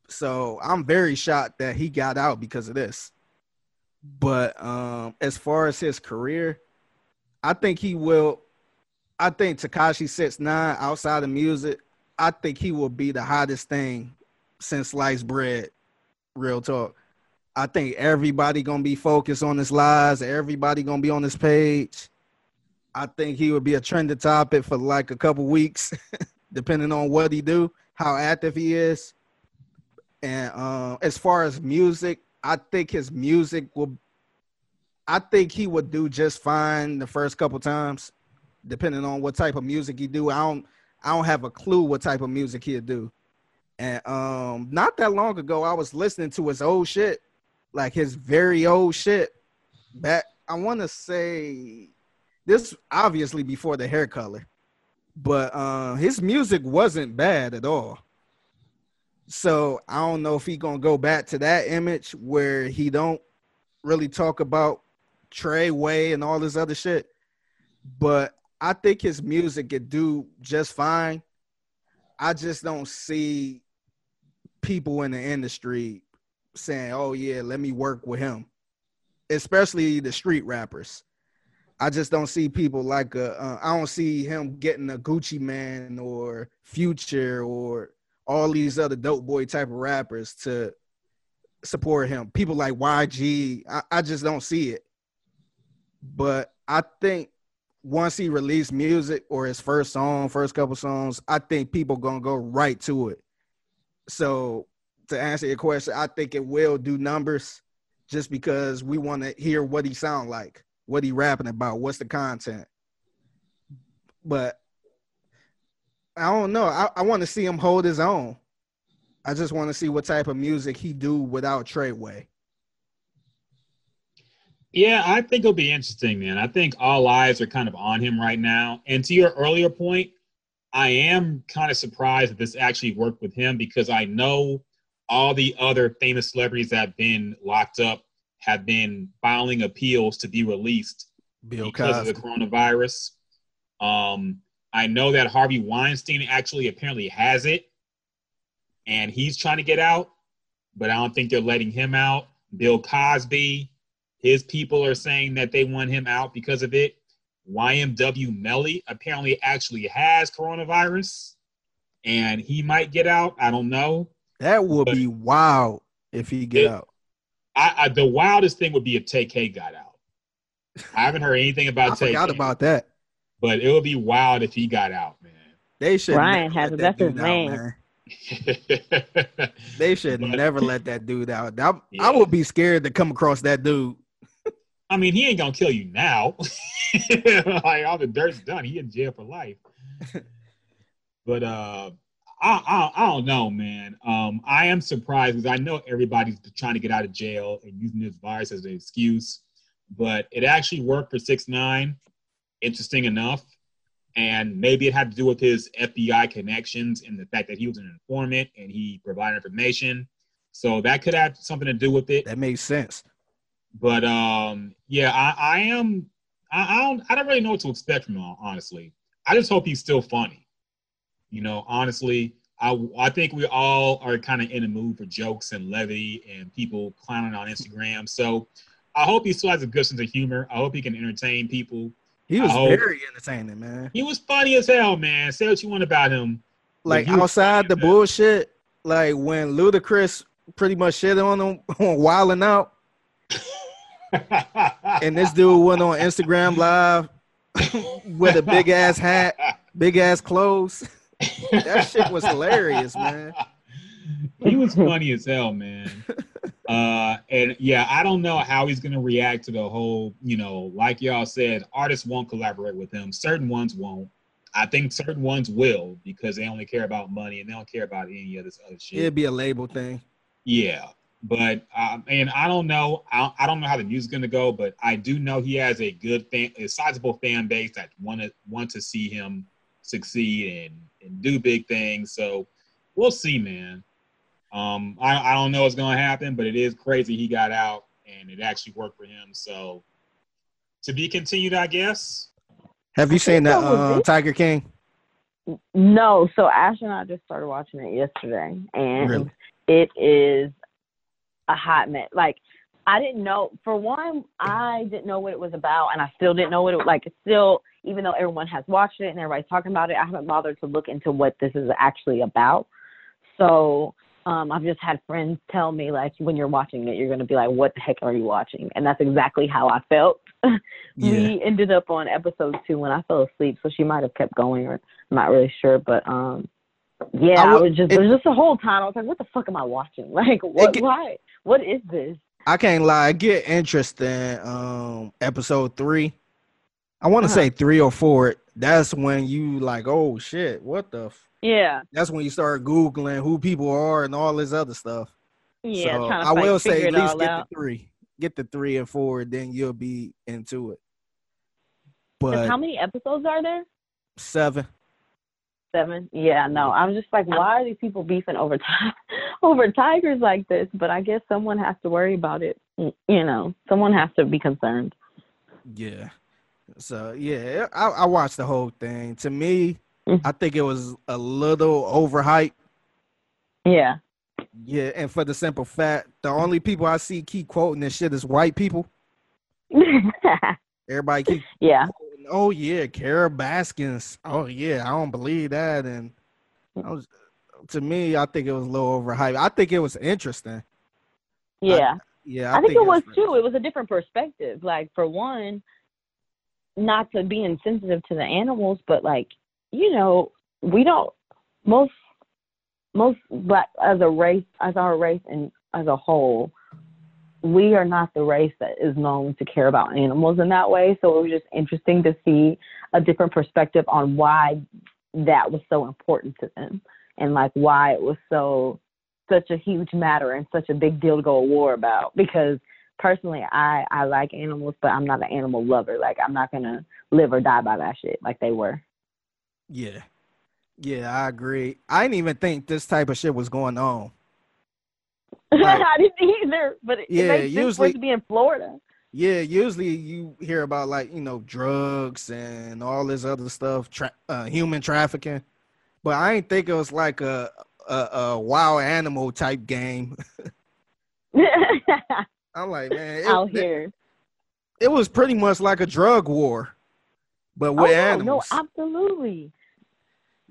Speaker 2: So I'm very shocked that he got out because of this. But um, as far as his career, I think he will. I think Tekashi Six Nine outside of music, I think he will be the hottest thing since sliced bread. Real talk. I think everybody gonna be focused on his lives. Everybody gonna be on his page. I think he would be a trending topic for like a couple weeks, [laughs] depending on what he do, how active he is. And uh, as far as music, I think his music will. I think he would do just fine the first couple times, depending on what type of music he do. I don't. I don't have a clue what type of music he'll do. And um, not that long ago, I was listening to his old shit, like his very old shit back I want to say this obviously before the hair color, but uh, his music wasn't bad at all. So I don't know if he gonna go back to that image where he don't really talk about Treyway and all this other shit. But I think his music could do just fine. I just don't see people in the industry saying, "Oh yeah, let me work with him," especially the street rappers. I just don't see people like a, uh, I don't see him getting a Gucci Mane or Future or all these other dope boy type of rappers to support him. People like YG, I, I just don't see it. But I think once he released music or his first song, first couple songs, I think people gonna go right to it. So to answer your question, I think it will do numbers just because we want to hear what he sound like, what he rapping about, what's the content. But I don't know. I, I want to see him hold his own. I just want to see what type of music he do without Treyway.
Speaker 1: Yeah, I think it'll be interesting, man. I think all eyes are kind of on him right now. And to your earlier point, I am kind of surprised that this actually worked with him because I know all the other famous celebrities that have been locked up have been filing appeals to be released Bill because Cosby. of the coronavirus. Um, I know that Harvey Weinstein actually apparently has it, and he's trying to get out, but I don't think they're letting him out. Bill Cosby, his people are saying that they want him out because of it. YNW Melly apparently actually has coronavirus, and he might get out. I don't know.
Speaker 2: That would be wild if he get it, out.
Speaker 1: I, I, the wildest thing would be if Tay-K got out. I haven't heard anything about [laughs]
Speaker 2: I forgot about that.
Speaker 1: But it would be wild if he got out, man.
Speaker 2: They should.
Speaker 3: Ryan has that's his name. [laughs]
Speaker 2: they should but, never let that dude out. I, yeah. I would be scared to come across that dude.
Speaker 1: I mean, he ain't gonna kill you now. [laughs] like all the dirt's done. He in jail for life. [laughs] but uh, I, I, I don't know, man. Um, I am surprised because I know everybody's trying to get out of jail and using this virus as an excuse, but it actually worked for six nine. Interesting enough, and maybe it had to do with his FBI connections and the fact that he was an informant and he provided information. So that could have something to do with it.
Speaker 2: That makes sense.
Speaker 1: But um, yeah, I, I am. I, I don't. I don't really know what to expect from him. Honestly, I just hope he's still funny. You know, honestly, I I think we all are kind of in a mood for jokes and levity and people clowning on Instagram. So I hope he still has a good sense of humor. I hope he can entertain people.
Speaker 2: He was very entertaining, man.
Speaker 1: He was funny as hell, man. Say what you want about him.
Speaker 2: Like outside the bullshit, like when Ludacris pretty much shit on him [laughs] on wilding out. and this dude went on Instagram live [laughs] with a big ass hat, big ass clothes. [laughs] that shit was hilarious, man.
Speaker 1: He was funny as hell, man. Uh, and yeah, I don't know how he's gonna react to the whole, you know, like y'all said, artists won't collaborate with him. Certain ones won't. I think certain ones will because they only care about money and they don't care about any of this other shit.
Speaker 2: It'd be a label thing.
Speaker 1: Yeah, but um, and I don't know, I, I don't know how the music's gonna go, but I do know he has a good fan, a sizable fan base that want to want to see him succeed and and do big things. So we'll see, man. Um, I, I don't know what's gonna happen, but it is crazy he got out and it actually worked for him. So to be continued, I guess.
Speaker 2: Have you seen that uh, Tiger King?
Speaker 3: No, so Ash and I just started watching it yesterday, and really? it is a hot mess. Like I didn't know. For one, I didn't know what it was about, and I still didn't know what it was like. It's still, even though everyone has watched it and everybody's talking about it, I haven't bothered to look into what this is actually about. So um, I've just had friends tell me like, when you're watching it, you're gonna be like, "What the heck are you watching?" And that's exactly how I felt. [laughs] yeah. We ended up on episode two when I fell asleep, so she might have kept going, or I'm not really sure, but um, yeah, I, was just it, there's just the whole time I was like, what the fuck am I watching? [laughs] Like, what? Get, why? What is this?
Speaker 2: I can't lie. I get interested. Um, episode three. I want to uh-huh. say three or four. That's when you like, oh shit, what the?
Speaker 3: Yeah.
Speaker 2: That's when you start googling who people are and all this other stuff.
Speaker 3: Yeah, so I will say
Speaker 2: at least get
Speaker 3: out.
Speaker 2: the three, get the three and four, then you'll be into it. But
Speaker 3: how many episodes are there?
Speaker 2: Seven
Speaker 3: seven. Yeah, no, I'm just like, why are these people beefing over time, [laughs] over tigers like this? But I guess someone has to worry about it. You know, someone has to be concerned.
Speaker 2: Yeah. So yeah, I, I watched the whole thing. To me, mm-hmm. I think it was a little overhyped.
Speaker 3: Yeah.
Speaker 2: Yeah, and for the simple fact, the only people I see keep quoting this shit is white people. [laughs] Everybody keep
Speaker 3: yeah
Speaker 2: oh yeah, Carole Baskins. Oh yeah, I don't believe that. And I was, to me, I think it was a little overhyped. I think it was interesting.
Speaker 3: Yeah.
Speaker 2: I, yeah, I,
Speaker 3: I think, think, it was too. It was a different perspective. Like for one, not to be insensitive to the animals, but like you know, we don't most most black as a race, as our race and as a whole, we are not the race that is known to care about animals in that way. So it was just interesting to see a different perspective on why that was so important to them and like why it was so such a huge matter and such a big deal to go to war about because personally I I like animals but I'm not an animal lover like I'm not to live or die by that shit like they were.
Speaker 2: Yeah. Yeah, I agree. I didn't even think this type of shit was going on. [laughs]
Speaker 3: Like, I didn't either, but it, yeah, it usually to be in Florida.
Speaker 2: Yeah, usually you hear about like you know drugs and all this other stuff, tra- uh, human trafficking, but I didn't think it was like a a, a wild animal type game. [laughs] I'm like, man,
Speaker 3: it, out here,
Speaker 2: it, it, was pretty much like a drug war, but with oh, animals.
Speaker 3: No, absolutely.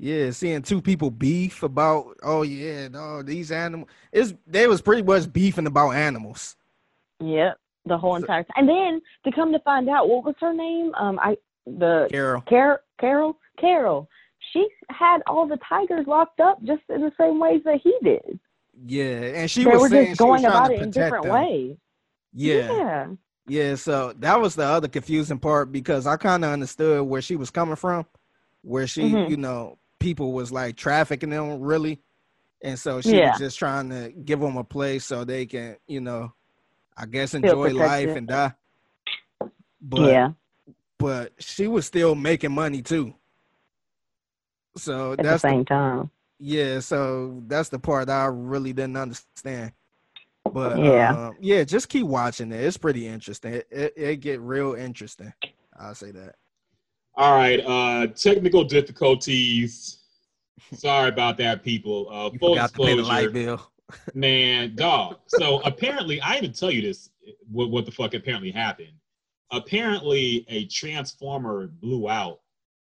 Speaker 2: Yeah, seeing two people beef about oh yeah, no, these animals is they was pretty much beefing about animals.
Speaker 3: Yep, the whole entire time. And then to come to find out, what was her name? Um, I the
Speaker 2: Carol.
Speaker 3: Carol. Carol. Carol. She had all the tigers locked up just in the same ways that he did.
Speaker 2: Yeah, and she
Speaker 3: they
Speaker 2: was
Speaker 3: were
Speaker 2: just
Speaker 3: going
Speaker 2: about
Speaker 3: it in different
Speaker 2: them.
Speaker 3: ways.
Speaker 2: Yeah.
Speaker 3: Yeah.
Speaker 2: Yeah, so that was the other confusing part because I kind of understood where she was coming from, where she, mm-hmm. you know, people was like trafficking them really, and so she yeah. was just trying to give them a place so they can, you know, I guess enjoy life and die. But yeah, but she was still making money too. So
Speaker 4: at that's the same the, time.
Speaker 2: Yeah, so that's the part I really didn't understand. But yeah, uh, yeah, just keep watching it. It's pretty interesting. It, it, it get real interesting. I'll say that.
Speaker 1: All right, uh technical difficulties. Sorry about that, people. Uh, you full disclosure, light bill. man, dog. So apparently, I didn't tell you this. What, what the fuck apparently happened? Apparently, a transformer blew out.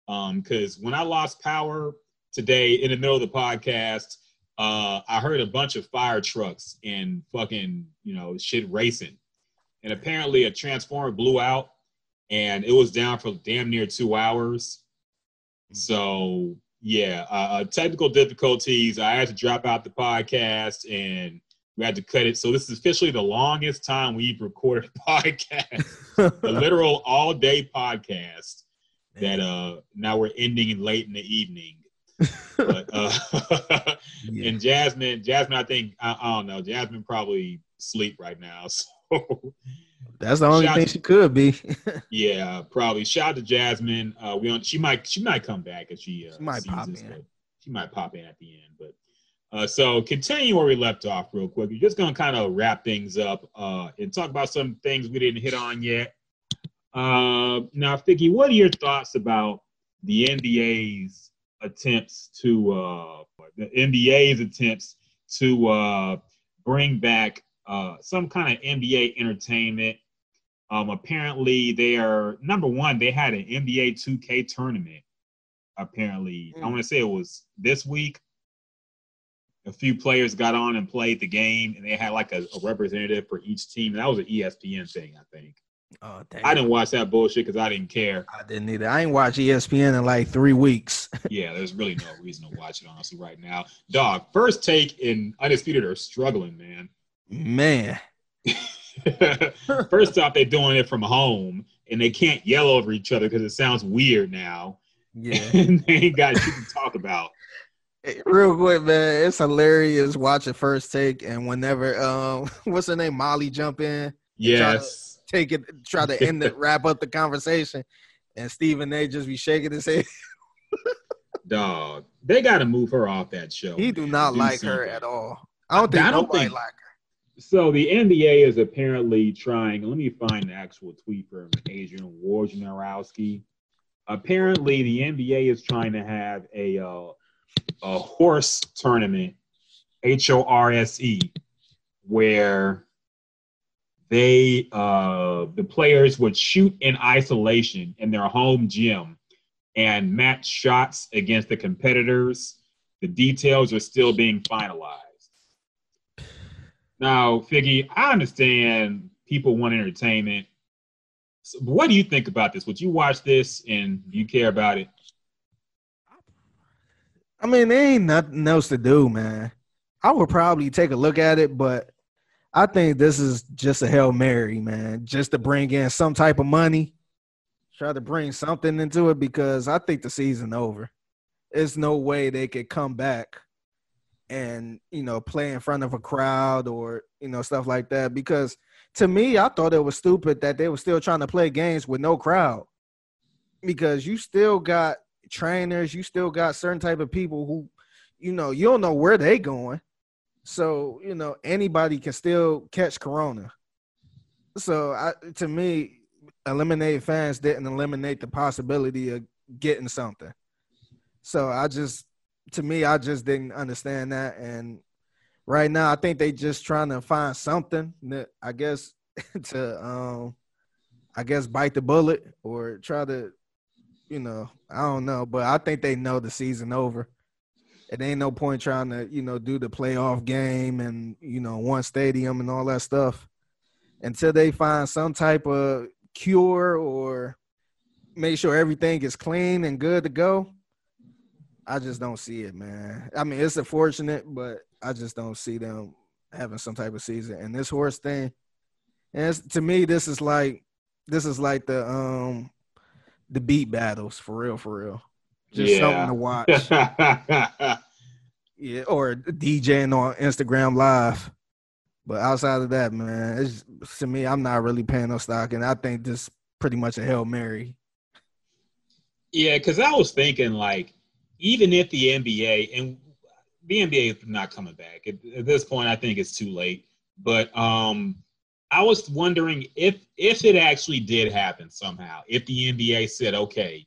Speaker 1: Um, because when I lost power today in the middle of the podcast, uh, I heard a bunch of fire trucks and fucking, you know, shit racing. And apparently a transformer blew out and it was down for damn near two hours. So, yeah, uh, uh, technical difficulties. I had to drop out the podcast and we had to cut it. So, this is officially the longest time we've recorded a [laughs] podcast, a [laughs] literal all day podcast that uh now we're ending late in the evening but [laughs] uh, yeah. and Jasmine, Jasmine, I think I, I, don't know. Jasmine probably sleep right now. So
Speaker 2: that's the only thing to, she could be. [laughs]
Speaker 1: yeah, probably. Shout out to Jasmine. Uh, we on, she might she might come back if she, uh, she might pop this, in. She might pop in at the end, but. Uh, so continue where we left off real quick. We're just gonna kind of wrap things up uh, and talk about some things we didn't hit on yet. Uh, now, Figgy, what are your thoughts about the NBA's attempts to uh, the NBA's attempts to uh, bring back uh, some kind of NBA entertainment. Um, apparently, they are number one. They had an NBA 2K tournament. Apparently, mm. I want to say it was this week. A few players got on and played the game, and they had like a, a representative for each team. That was an ESPN thing, I think. Oh, I didn't watch that bullshit because I didn't care.
Speaker 2: I didn't either. I ain't watch ESPN in like three weeks. [laughs]
Speaker 1: yeah, there's really no reason to watch it honestly right now. Dog, first take in Undisputed are struggling, man.
Speaker 2: Man. [laughs]
Speaker 1: first off, they're doing it from home and they can't yell over each other because it sounds weird now. Yeah. [laughs] and they ain't got shit to talk about.
Speaker 2: Real quick, man, it's hilarious watching first take and whenever um [laughs] what's her name, Molly jump in.
Speaker 1: Yes
Speaker 2: take it, try to end it, wrap up the conversation, and Stephen A. just be shaking his head.
Speaker 1: Dog, they got to move her off that show.
Speaker 2: He man. do not do like something. her at all. I don't think I don't nobody think, like her.
Speaker 1: So the NBA is apparently trying. Let me find the actual tweet from Adrian Wojnarowski. Apparently, the NBA is trying to have a uh, a horse tournament, H O R S E, where they uh, the players would shoot in isolation in their home gym and match shots against the competitors. The details are still being finalized. Now, Figgy, I understand people want entertainment. So what do you think about this? Would you watch this and you care about it?
Speaker 2: I mean, there ain't nothing else to do, man. I would probably take a look at it, but I think this is just a Hail Mary, man, just to bring in some type of money, try to bring something into it because I think the season over. There's no way they could come back and, you know, play in front of a crowd or, you know, stuff like that. Because to me, I thought it was stupid that they were still trying to play games with no crowd. Because you still got trainers, you still got certain type of people who, you know, you don't know where they going so, you know, anybody can still catch corona. So, I, to me, eliminate fans didn't eliminate the possibility of getting something. So, I just to me, I just didn't understand that. And right now I think they just trying to find something that I guess [laughs] to um I guess bite the bullet or try to you know, I don't know, but I think they know the season over. It ain't no point trying to you know do the playoff game and you know one stadium and all that stuff until they find some type of cure or make sure everything is clean and good to go i just don't see it man i mean it's unfortunate but i just don't see them having some type of season and this horse thing And to me, this is like this is like the um the beat battles for real, for real. Just yeah. something to watch. [laughs] yeah, or DJing on Instagram Live. But outside of that, man, it's, to me, I'm not really paying no stock, and I think this pretty much a hail mary.
Speaker 1: Yeah, because I was thinking like, even if the NBA and the NBA is not coming back at, at this point, I think it's too late. But um, I was wondering if if it actually did happen somehow, if the NBA said, okay,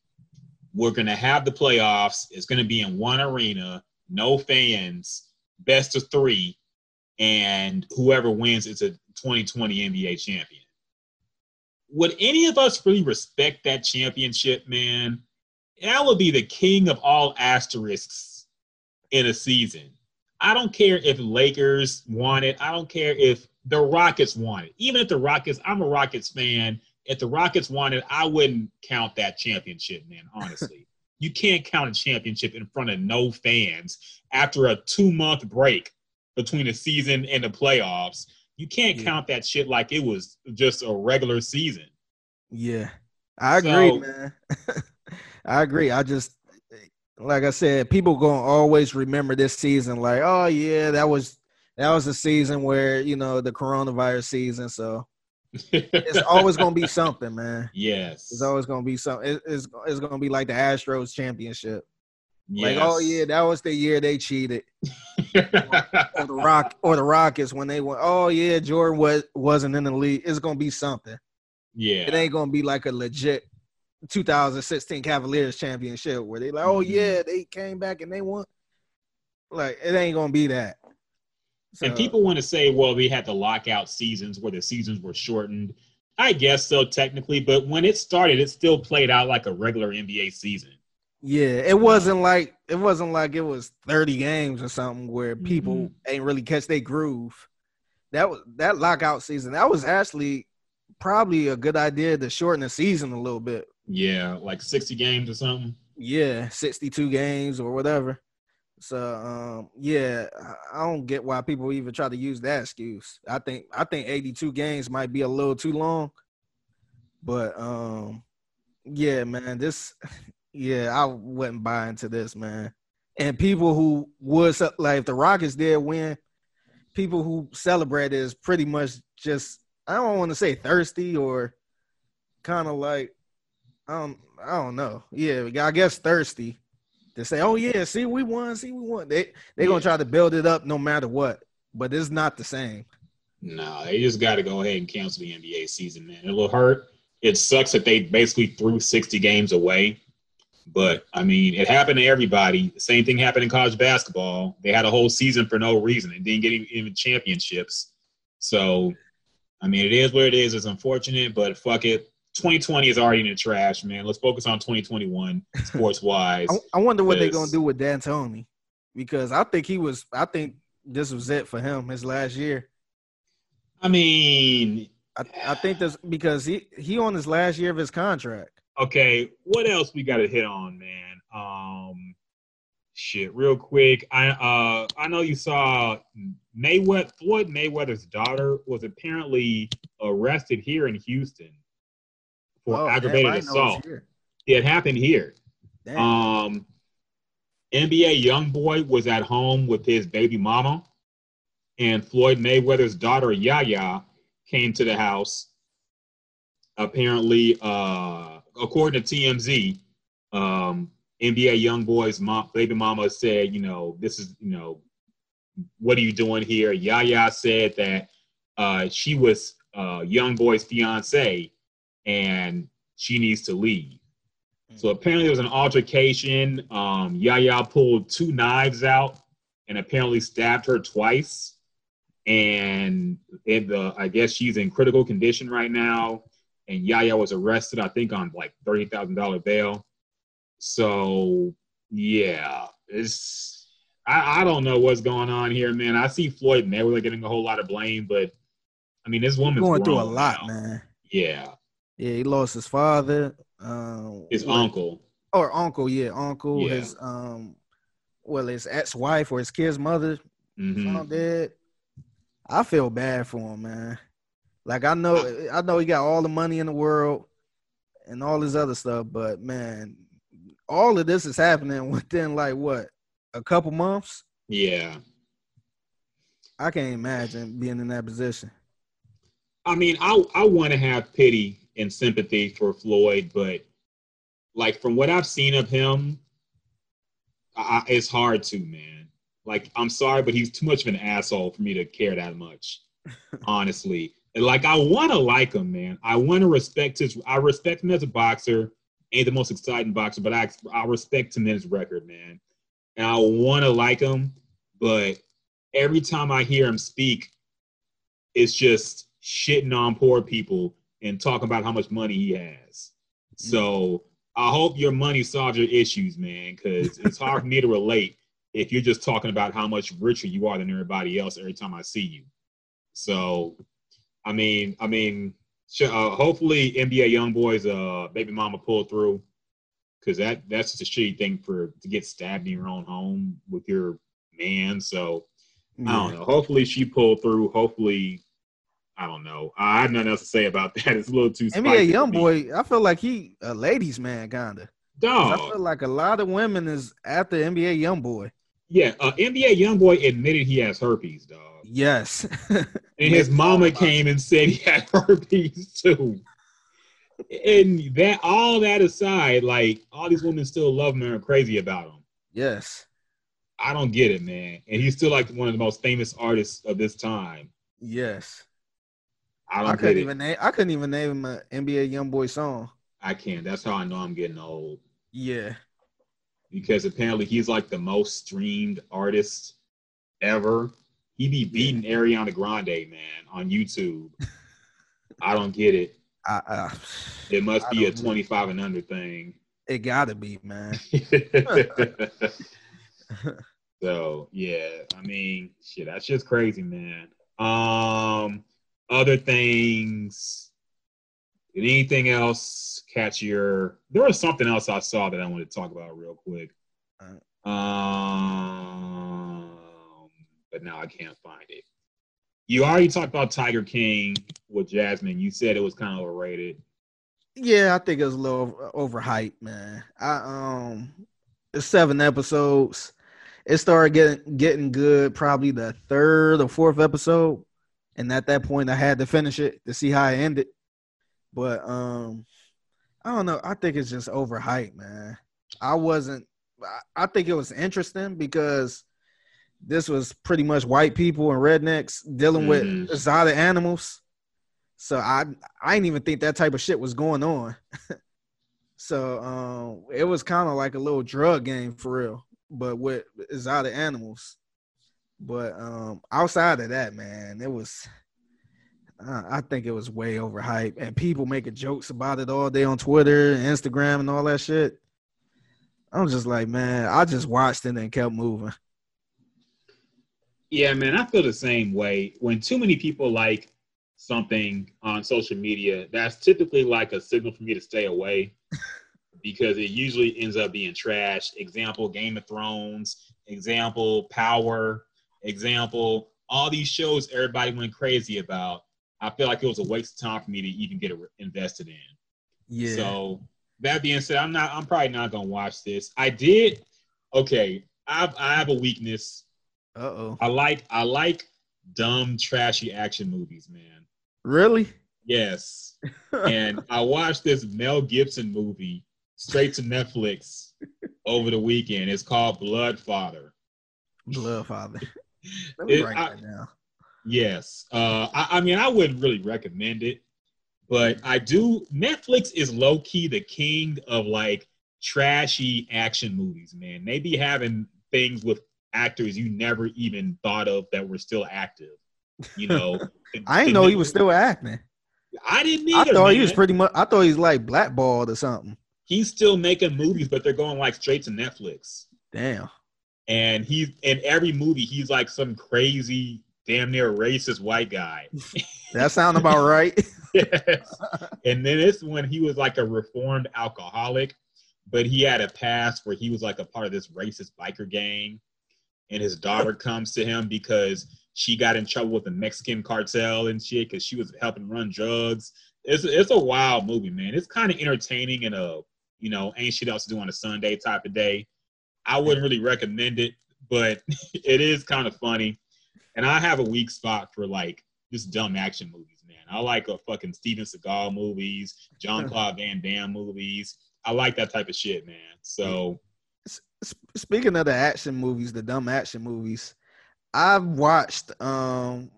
Speaker 1: we're gonna have the playoffs, it's gonna be in one arena, no fans, best of three, and whoever wins is a 2020 NBA champion. Would any of us really respect that championship, man? That would be the king of all asterisks in a season. I don't care if Lakers want it. I don't care if the Rockets want it. Even if the Rockets, I'm a Rockets fan. If the Rockets wanted, I wouldn't count that championship, man. Honestly, [laughs] you can't count a championship in front of no fans after a two month break between the season and the playoffs. You can't yeah. count that shit like it was just a regular season.
Speaker 2: Yeah, I agree, so, man. [laughs] I agree. I just, like I said, people gonna always remember this season. Like, oh yeah, that was that was a season where you know the coronavirus season. So [laughs] it's always gonna be something, man.
Speaker 1: Yes,
Speaker 2: it's always gonna be something. It's it's gonna be like the Astros championship. Yes. Like, oh yeah, that was the year they cheated. or, [laughs] or, the Rock or the Rockets when they went, oh yeah, Jordan was wasn't in the league. It's gonna be something.
Speaker 1: Yeah.
Speaker 2: It ain't gonna be like a legit 2016 Cavaliers championship where they like, oh mm-hmm. yeah, they came back and they won. Like it ain't gonna be that.
Speaker 1: So, and people want to say, well, we had the lockout seasons where the seasons were shortened. I guess so technically, but when it started, it still played out like a regular NBA season.
Speaker 2: Yeah, it wasn't like it wasn't like it was 30 games or something where people mm-hmm. ain't really catch their groove. That was that lockout season. That was actually probably a good idea to shorten the season a little bit.
Speaker 1: Yeah, like 60 games or something.
Speaker 2: Yeah, 62 games or whatever. So um, yeah, I don't get why people even try to use that excuse. I think I think 82 games might be a little too long. But um yeah, man, this [laughs] yeah, I wouldn't buy into this, man. And people who would like if the Rockets did win, people who celebrate is pretty much just I don't want to say thirsty or kind of like I don't I don't know. Yeah, I guess thirsty to say, "Oh yeah, see we won, see we won." They they yeah. gonna try to build it up no matter what, but it's not the same.
Speaker 1: No, they just got to go ahead and cancel the NBA season, man. It'll hurt. It sucks that they basically threw 60 games away but I mean, it happened to everybody. The same thing happened in college basketball. They had a whole season for no reason and didn't get even championships. So, I mean, it is what it is. It's unfortunate, but fuck it. 2020 is already in the trash, man. Let's focus on 2021 sports wise. [laughs]
Speaker 2: I, I, wonder what they're gonna do with D'Antoni because I think he was. I think this was it for him his last year.
Speaker 1: I mean,
Speaker 2: I, I think this because he he on his last year of his contract.
Speaker 1: Okay, what else we got to hit on, man? Um, shit, real quick. I uh I know you saw Mayweather Floyd Mayweather's daughter was apparently arrested here in Houston for oh, aggravated assault. It happened here. Damn. Um, NBA YoungBoy was at home with his baby mama, and Floyd Mayweather's daughter Yaya came to the house. Apparently, uh according to TMZ, um, NBA YoungBoy's mom, baby mama said, you know, this is, you know, what are you doing here? Yaya said that uh, she was uh, young boy's fiance and she needs to leave. So apparently there was an altercation. Um, Yaya pulled two knives out and apparently stabbed her twice. And it, the, I guess she's in critical condition right now and Yaya was arrested, I think, on like thirty thousand dollar bail. So yeah, it's I, I don't know what's going on here, man. I see Floyd Mayweather getting a whole lot of blame, but I mean, this woman's
Speaker 2: going through a lot, now. man.
Speaker 1: Yeah,
Speaker 2: yeah, he lost his father, um,
Speaker 1: his like, uncle,
Speaker 2: or uncle, yeah, uncle, yeah. his um, well, his ex-wife or his kid's mother mm-hmm. found dead. I feel bad for him, man. Like I know, I know he got all the money in the world and all this other stuff, but man, all of this is happening [laughs] within like what a couple months.
Speaker 1: Yeah,
Speaker 2: I can't imagine being in that position.
Speaker 1: I mean, I I want to have pity and sympathy for Floyd, but like from what I've seen of him, I, it's hard to man. Like I'm sorry, but he's too much of an asshole for me to care that much. [laughs] honestly, and like I want to like him, man. I want to respect his. I respect him as a boxer. Ain't the most exciting boxer, but I I respect him in his record, man. And I want to like him, but every time I hear him speak, it's just shitting on poor people and talking about how much money he has. So I hope your money solves your issues, man, because it's [laughs] hard for me to relate if you're just talking about how much richer you are than everybody else every time I see you. So, I mean, I mean, uh, hopefully NBA YoungBoy's uh, baby mama pulled through, because that that's just a shitty thing for to get stabbed in your own home with your man. So, I don't know. Hopefully she pulled through. Hopefully I don't know. I have nothing else to say about [laughs] that. It's a little too.
Speaker 2: NBA YoungBoy, I feel like he a ladies man, kinda.
Speaker 1: Dog.
Speaker 2: I feel like a lot of women is after NBA YoungBoy.
Speaker 1: Yeah, uh, NBA YoungBoy admitted he has herpes, dog.
Speaker 2: Yes.
Speaker 1: and [laughs] his mama came and said he had [laughs] herpes too. And that all that aside, like all these women still love him and are crazy about him.
Speaker 2: Yes.
Speaker 1: I don't get it, man. And he's still like one of the most famous artists of this time.
Speaker 2: Yes.
Speaker 1: I don't.
Speaker 2: I couldn't even name. I couldn't even name an NBA YoungBoy song.
Speaker 1: I can't. That's how I know I'm getting old.
Speaker 2: Yeah.
Speaker 1: Because apparently he's like the most streamed artist ever. He be beating Ariana Grande, man, on YouTube. [laughs] I don't get it.
Speaker 2: I, uh,
Speaker 1: it must I be a 25 and under thing.
Speaker 2: It gotta be, man. [laughs] [laughs]
Speaker 1: so yeah, I mean, shit, that's just crazy, man. Um, other things. Did anything else catch your? There was something else I saw that I wanted to talk about real quick. Um, but now I can't find it. You already talked about Tiger King with Jasmine. You said it was kind of overrated.
Speaker 2: Yeah, I think it was a little overhyped, man. I um, it's seven episodes. It started getting getting good probably the third or fourth episode, and at that point, I had to finish it to see how it ended. But um, I don't know. I think it's just overhyped, man. I wasn't. I think it was interesting because this was pretty much white people and rednecks dealing mm-hmm. with exotic animals. So I I didn't even think that type of shit was going on. [laughs] so um, it was kind of like a little drug game for real, but with exotic animals. But um, outside of that, man, it was. Uh, I think it was way overhyped, and people making jokes about it all day on Twitter Instagram and all that shit. I'm just like, man, I just watched it and kept moving.
Speaker 1: Yeah, man, I feel the same way. When too many people like something on social media, that's typically like a signal for me to stay away [laughs] because it usually ends up being trash. Example, Game of Thrones. Example, Power example, all these shows everybody went crazy about. I feel like it was a waste of time for me to even get invested in. Yeah. So that being said, I'm not. I'm probably not gonna watch this. I did. Okay, I've I have a weakness.
Speaker 2: Uh oh.
Speaker 1: I like I like dumb trashy action movies, man.
Speaker 2: Really?
Speaker 1: Yes. [laughs] and I watched this Mel Gibson movie straight to Netflix over the weekend. It's called Blood
Speaker 2: Father. Blood me it, I, that down.
Speaker 1: Yes. Uh, I, I mean, I wouldn't really recommend it, but I do. Netflix is low key the king of like trashy action movies, man. They be having things with actors you never even thought of that were still active. You know, [laughs]
Speaker 2: I didn't know he was still acting.
Speaker 1: I didn't either.
Speaker 2: I thought
Speaker 1: man.
Speaker 2: he was pretty much. I thought he's like blackballed or something.
Speaker 1: He's still making movies, but they're going like straight to Netflix.
Speaker 2: Damn
Speaker 1: and he's in every movie he's like some crazy damn near racist white guy [laughs]
Speaker 2: that sound about right [laughs]
Speaker 1: yes. and then it's when he was like a reformed alcoholic but he had a past where he was like a part of this racist biker gang and his daughter comes to him because she got in trouble with the Mexican cartel and shit because she was helping run drugs. It's it's a wild movie, man. It's kind of entertaining and a you know ain't shit else to do on a Sunday type of day. I wouldn't really recommend it, but [laughs] it is kind of funny. And I have a weak spot for like just dumb action movies, man. I like a fucking Steven Seagal movies, John Claude Van Damme movies. I like that type of shit, man. So
Speaker 2: speaking of the action movies, the dumb action movies, I've watched um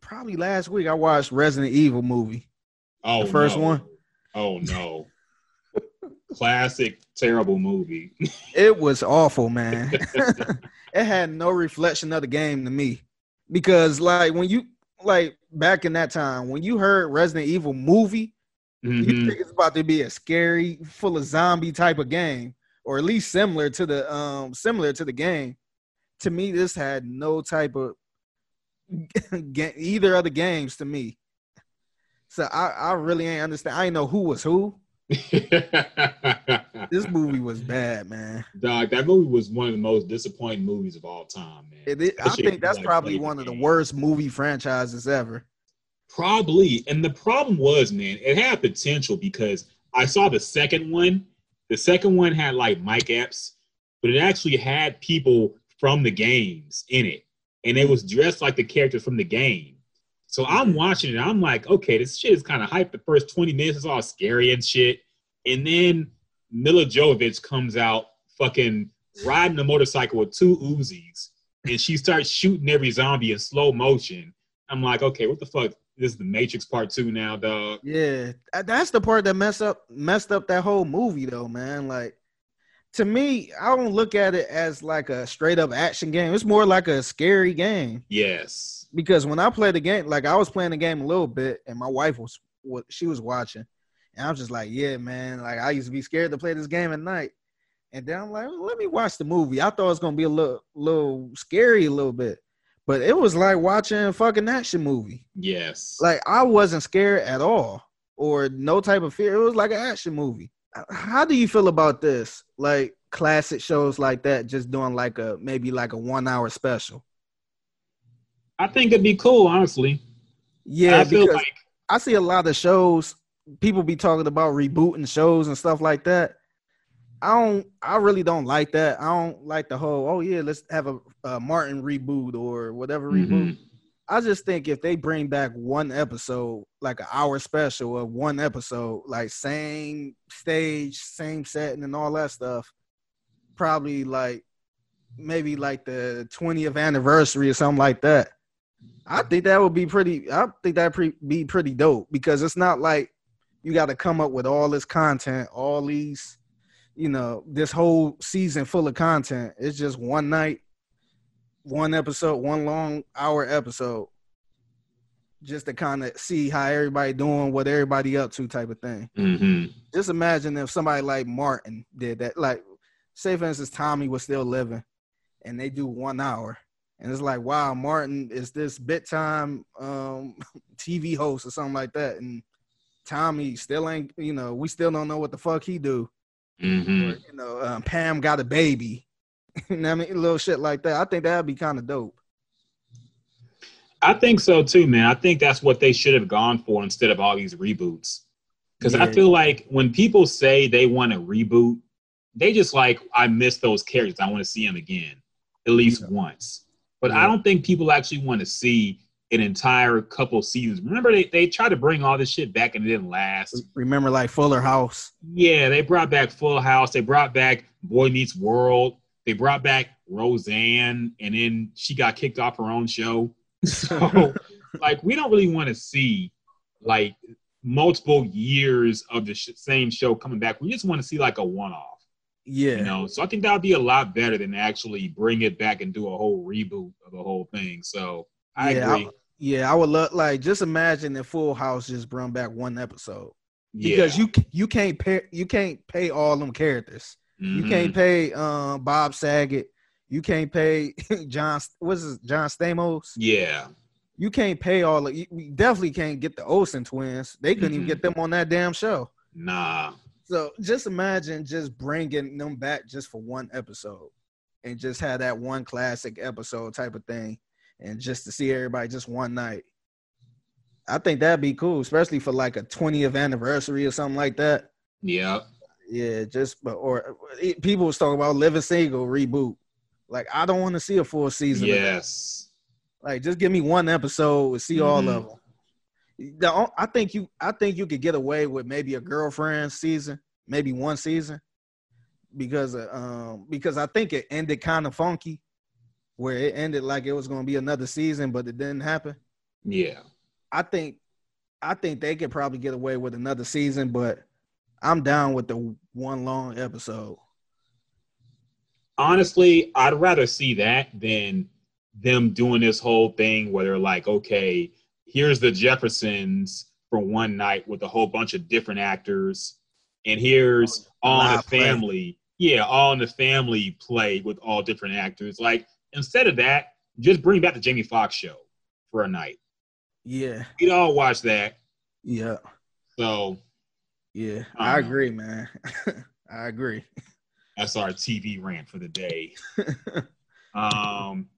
Speaker 2: probably last week I watched Resident Evil movie.
Speaker 1: Oh,
Speaker 2: the first
Speaker 1: no.
Speaker 2: one.
Speaker 1: Oh no. Classic terrible movie.
Speaker 2: it was awful, man. [laughs] it had no reflection of the game to me. Because like when you like back in that time, when you heard Resident Evil movie, mm-hmm. you think it's about to be a scary, full of zombie type of game, or at least similar to the um similar to the game. To me, this had no type of [laughs] game either of the games to me. So I, I really ain't understand. I ain't know who was who. [laughs] this movie was bad, man.
Speaker 1: Dog, that movie was one of the most disappointing movies of all time, man.
Speaker 2: It, it, I think that's like probably one of the worst movie franchises ever.
Speaker 1: Probably. And the problem was, man, it had potential because I saw the second one. The second one had like Mike Epps, but it actually had people from the games in it. And it was dressed like the characters from the game. So I'm watching it. I'm like, okay, this shit is kind of hype. The first 20 minutes is all scary and shit. And then Milla Jovovich comes out fucking riding a motorcycle with two Uzis. And she starts shooting every zombie in slow motion. I'm like, okay, what the fuck? This is the Matrix Part Two now, dog.
Speaker 2: Yeah, that's the part that messed up messed up that whole movie, though, man. Like, to me, I don't look at it as like a straight up action game. It's more like a scary game.
Speaker 1: Yes
Speaker 2: because when I played the game, like I was playing the game a little bit, and my wife was what she was watching, and I was just like, yeah, man, like I used to be scared to play this game at night, and then I'm like, well, let me watch the movie. I thought it was gonna be a little, little scary, a little bit, but it was like watching a fucking action movie.
Speaker 1: Yes,
Speaker 2: like I wasn't scared at all, or no type of fear. It was like an action movie. How do you feel about this? Like classic shows like that, just doing like a maybe like a one hour special.
Speaker 1: I think it'd be cool, honestly.
Speaker 2: Yeah, I feel like I see a lot of shows. People be talking about rebooting shows and stuff like that. I don't. I really don't like that. I don't like the whole. Oh yeah, let's have a, a Martin reboot or whatever mm-hmm. reboot. I just think if they bring back one episode, like an hour special of one episode, like same stage, same setting, and all that stuff, probably like maybe like the 20th anniversary or something like that. I think that would be pretty. I think that pre- be pretty dope because it's not like you got to come up with all this content, all these, you know, this whole season full of content. It's just one night, one episode, one long hour episode, just to kind of see how everybody doing, what everybody up to, type of thing.
Speaker 1: Mm-hmm.
Speaker 2: Just imagine if somebody like Martin did that. Like, say for instance, Tommy was still living, and they do one hour and it's like, wow, Martin is this bit time um, [laughs] TV host or something like that, and Tommy still ain't, you know, we still don't know what the fuck he do.
Speaker 1: Mm-hmm.
Speaker 2: Or, you know, um, Pam got a baby. [laughs] you know I mean, little shit like that. I think that'd be kind of dope.
Speaker 1: I think so too, man. I think that's what they should have gone for instead of all these reboots. Because yeah. I feel like when people say they want a reboot, they just like, I miss those characters. I want to see them again, at least yeah. once. But yeah. I don't think people actually want to see an entire couple seasons. Remember, they, they tried to bring all this shit back and it didn't last.
Speaker 2: Remember, like Fuller House?
Speaker 1: Yeah, they brought back Full House. They brought back Boy Meets World. They brought back Roseanne, and then she got kicked off her own show. [laughs] So, like, we don't really want to see like multiple years of the sh- same show coming back. We just want to see like a one off.
Speaker 2: Yeah.
Speaker 1: You know, so I think that would be a lot better than actually bring it back and do a whole reboot of the whole thing. So I
Speaker 2: yeah,
Speaker 1: agree.
Speaker 2: I, yeah, I would love like just imagine if Full House just brought back one episode. Because yeah. you you can't pay you can't pay all them characters. Mm-hmm. You can't pay um, Bob Saget. You can't pay [laughs] John what's his John Stamos.
Speaker 1: Yeah.
Speaker 2: You can't pay all of, you definitely can't get the Olsen twins. They couldn't mm-hmm. even get them on that damn show.
Speaker 1: Nah.
Speaker 2: So just imagine just bringing them back just for one episode. and just have that one classic episode type of thing, and just to see everybody just one night. I think that'd be cool, especially for like a 20th anniversary or something like that.
Speaker 1: Yeah.
Speaker 2: Yeah, just but or people was talking about Living Single reboot. Like I don't want to see a full season.
Speaker 1: Yes.
Speaker 2: Like just give me one episode and see mm-hmm. all of them. The, I think you I think you could get away with maybe a girlfriend season, maybe one season, because of, um because I think it ended kind of funky, where it ended like it was going to be another season, but it didn't happen.
Speaker 1: Yeah,
Speaker 2: I think I think they could probably get away with another season, but I'm down with the one long episode.
Speaker 1: Honestly, I'd rather see that than them doing this whole thing where they're like, okay, here's the Jeffersons for one night with a whole bunch of different actors, and here's oh, all the family. Yeah, all in the family play with all different actors. Like instead of that, just bring back the Jamie Foxx show for a night.
Speaker 2: Yeah,
Speaker 1: we'd all watch that.
Speaker 2: Yeah.
Speaker 1: So.
Speaker 2: Yeah, I, I agree, man. [laughs] I agree.
Speaker 1: That's our TV rant for the day. [laughs] um,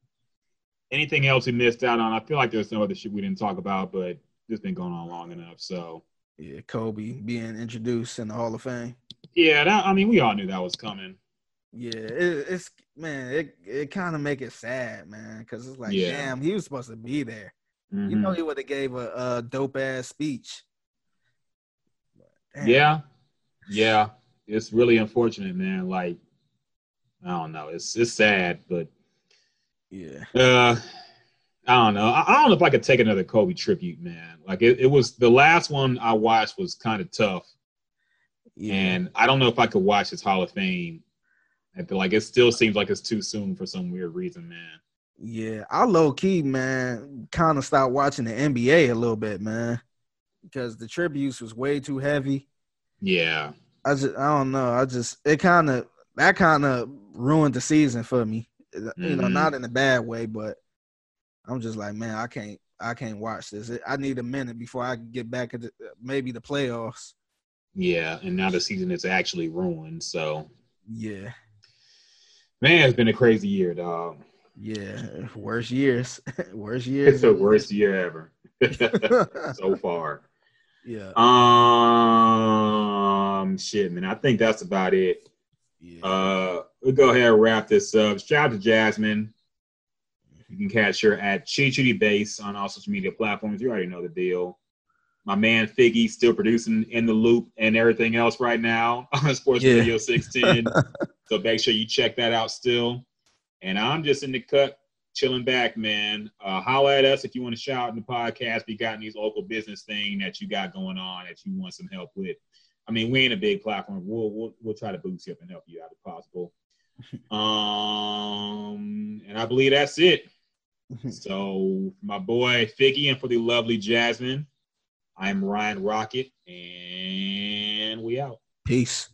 Speaker 1: anything else we missed out on? I feel like there's some other shit we didn't talk about, but this been going on long enough. So
Speaker 2: yeah, Kobe being introduced in the Hall of Fame.
Speaker 1: Yeah, that, I mean, we all knew that was coming.
Speaker 2: Yeah, it, it's man, it it kind of make it sad, man, because it's like, yeah. damn, he was supposed to be there. Mm-hmm. You know, mm-hmm. he would have gave a, a dope ass speech.
Speaker 1: Yeah, yeah, it's really unfortunate, man. Like, I don't know, it's it's sad, but
Speaker 2: yeah.
Speaker 1: Uh, I don't know. I, I, don't know if I could take another Kobe tribute, man. Like it, it was the last one I watched was kind of tough. Yeah. And I don't know if I could watch his Hall of Fame. I feel like it still seems like it's too soon for some weird reason, man.
Speaker 2: Yeah, I low key, man, kind of stopped watching the NBA a little bit, man, because the tributes was way too heavy.
Speaker 1: Yeah,
Speaker 2: I just, I don't know. I just, it kind of, that kind of ruined the season for me. Mm-hmm. You know, mm-hmm. not in a bad way, but I'm just like, man, I can't, I can't watch this. I need a minute before I can get back into maybe the playoffs.
Speaker 1: Yeah, and now the season is actually ruined. So
Speaker 2: yeah,
Speaker 1: man, it's been a crazy year, dog.
Speaker 2: Yeah, worst years, [laughs] worst years.
Speaker 1: It's the worst year ever [laughs] so far.
Speaker 2: Yeah.
Speaker 1: Um, shit, man. I think that's about it. Yeah. Uh, we'll go ahead and wrap this up. Shout out to Jasmine. You can catch her at Chitty Base on all social media platforms. You already know the deal. My man Figgy still producing in the loop and everything else right now [laughs] on Sports yeah. Radio 610. [laughs] so make sure you check that out still. And I'm just in the cut, chilling back, man. Uh, holla at us if you want to shout in the podcast. We got these local business thing that you got going on that you want some help with. I mean, we ain't a big platform. We'll we'll, we'll try to boost you up and help you out if possible. [laughs] Um, and I believe that's it. [laughs] so, my boy Figgy and for the lovely Jasmine, I'm Ryan Rocket, and we out.
Speaker 2: Peace.